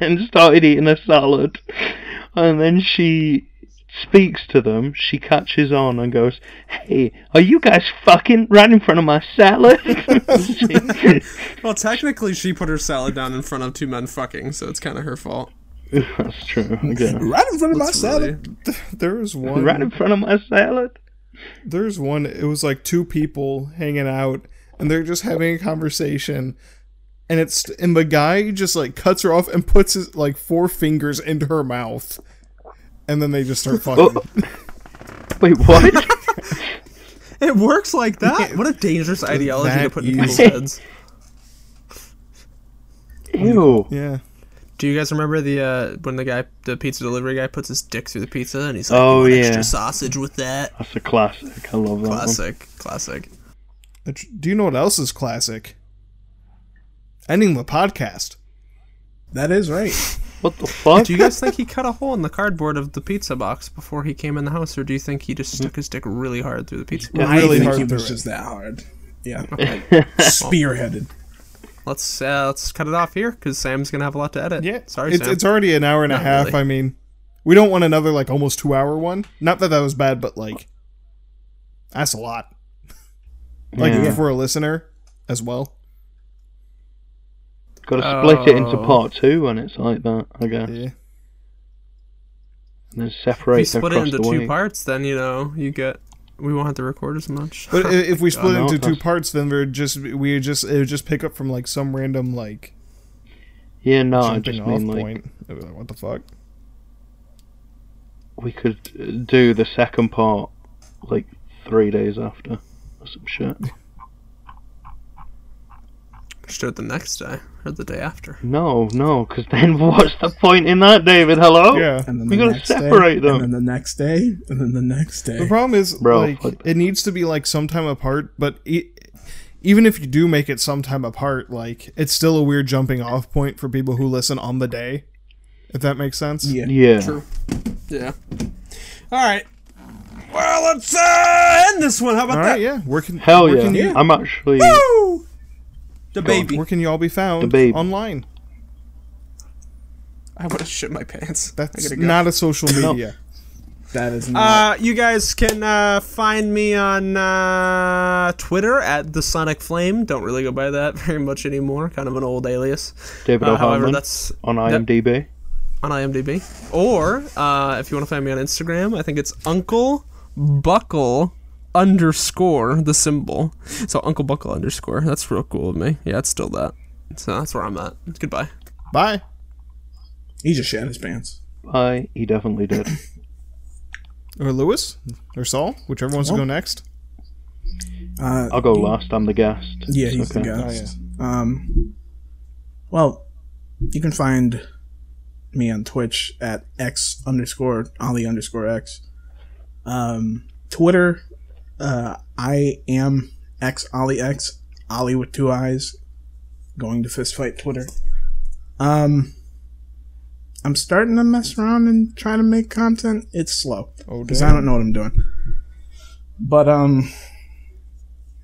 and started eating a salad, and then she speaks to them. She catches on and goes, "Hey, are you guys fucking right in front of my salad?" Well, technically, she put her salad down in front of two men fucking, so it's kind of her fault. That's true. Okay. Right in front of my It's salad. really- There was one. Right in front of my salad. There's one. It was like two people hanging out, and they're just having a conversation, and it's and the guy just like cuts her off and puts his like four fingers into her mouth, and then they just start fucking. Wait, what? It works like that. What a dangerous ideology to put in people's heads. Ew. yeah. Do you guys remember the uh, when the guy, the pizza delivery guy, puts his dick through the pizza and he's like, Oh Want yeah, Extra sausage with that. that's a classic. I love that one. "Classic, classic." Do you know what else is classic? Ending the podcast. That is right. What the fuck? Do you guys think he cut a hole in the cardboard of the pizza box before he came in the house, or do you think he just stuck his dick really hard through the pizza? Yeah. I really think hard he was just that hard. Yeah. Spearheaded. let's uh, let's cut it off here because Sam's gonna have a lot to edit. Yeah, sorry, It's Sam. it's already an hour and a half. really. I mean, we don't want another like almost two hour one. Not that that was bad, but like that's a lot. Like Yeah. for a listener as well. Got to split it into Oh. part two when it's like that, I guess. Yeah. And then separate. if separate you split it into two week. parts, then you know you get. We won't have to record as much. But if we split it into two parts, then we're just we just it would just pick up from like some random like Yeah, no, I just off mean like point. What the fuck? we could uh, do the second part like three days after or some shit. Just do it the next day or the day after. No, no, because then what's the point in that, David? Hello? Yeah. And then We the gotta next separate day, them. And then the next day, and then the next day. The problem is Bro, like fuck it needs to be like sometime apart, but e- even if you do make it sometime apart, like it's still a weird jumping off point for people who listen on the day. If that makes sense. Yeah. Yeah. True. Yeah. All right. Well, let's uh, end this one. How about All that? right. Yeah. working. Hell where yeah. Yeah. I'm actually. Woo! The baby. Where can you all be found The baby. online? I would have shit my pants. That's go. not a social media. That is not. Uh, you guys can uh, find me on uh, Twitter at the Sonic Flame. Don't really go by that very much anymore. Kind of an old alias. David Uh, however, that's on IMDb. on IMDb. Or uh, if you want to find me on Instagram, I think it's Uncle Buckle underscore the symbol. So Uncle Buckle underscore. That's real cool of me. Yeah, it's still that. So that's where I'm at. Goodbye. Bye. he just shat his pants. I he definitely did. Or Lewis or Saul, whichever wants to go next. Uh, I'll go last. I'm the guest. Yeah, he's Okay. the guest. Um, well, you can find me on Twitch at x underscore ollie underscore x. Um, Twitter, uh, I am x ollie x ollie with two eyes. Going to fist fight Twitter. Um, I'm starting to mess around and try to make content. It's slow Oh, because I don't know what I'm doing. But um,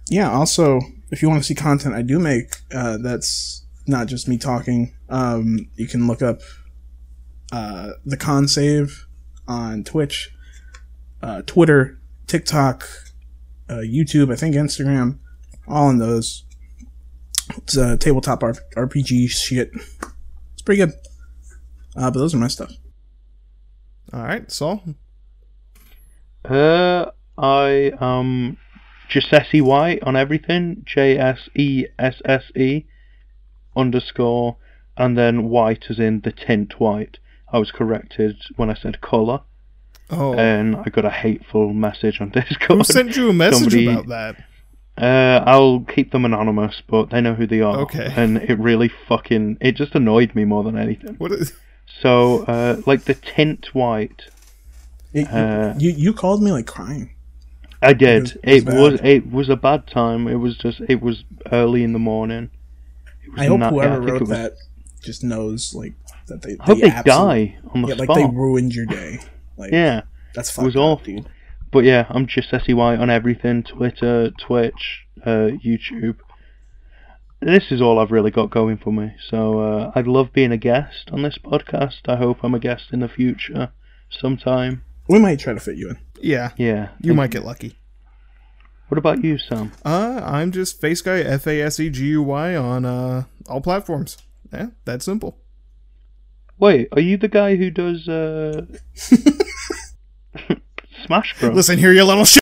yeah. Also, if you want to see content I do make, uh, that's not just me talking. Um, you can look up uh, the con save on Twitch, uh, Twitter, TikTok, uh, YouTube. I think Instagram. All in those. It's uh, tabletop R- RPG shit. It's pretty good. Uh, but those are my stuff. All right, Saul. Uh, I um, Jessesse White on everything. J S E S S E underscore, and then white as in the tint white. I was corrected when I said color, Oh, and I got a hateful message on Discord. who sent you a message somebody- about that? Uh, I'll keep them anonymous, but they know who they are. Okay. And it really fucking it just annoyed me more than anything. What is? So, uh, like the tint white, It- Uh, you you called me like crying. I did. It It was was it was a bad time. It was just it was early in the morning. It was I hope not- yeah, whoever wrote was- that just knows like that they. I hope they absolute- die on the Yeah, like they ruined your day. Like yeah, that's it was up, awful. dude. But yeah, I'm just Jesse White on everything: Twitter, Twitch, uh, YouTube. This is all I've really got going for me. So uh, I'd love being a guest on this podcast. I hope I'm a guest in the future, sometime. We might try to fit you in. Yeah, Yeah. you might get lucky. What about you, Sam? Uh, I'm just face guy F A S E G U Y on uh all platforms. Yeah, that simple. Wait, are you the guy who does uh, Smash Bros? Listen here, you little shit.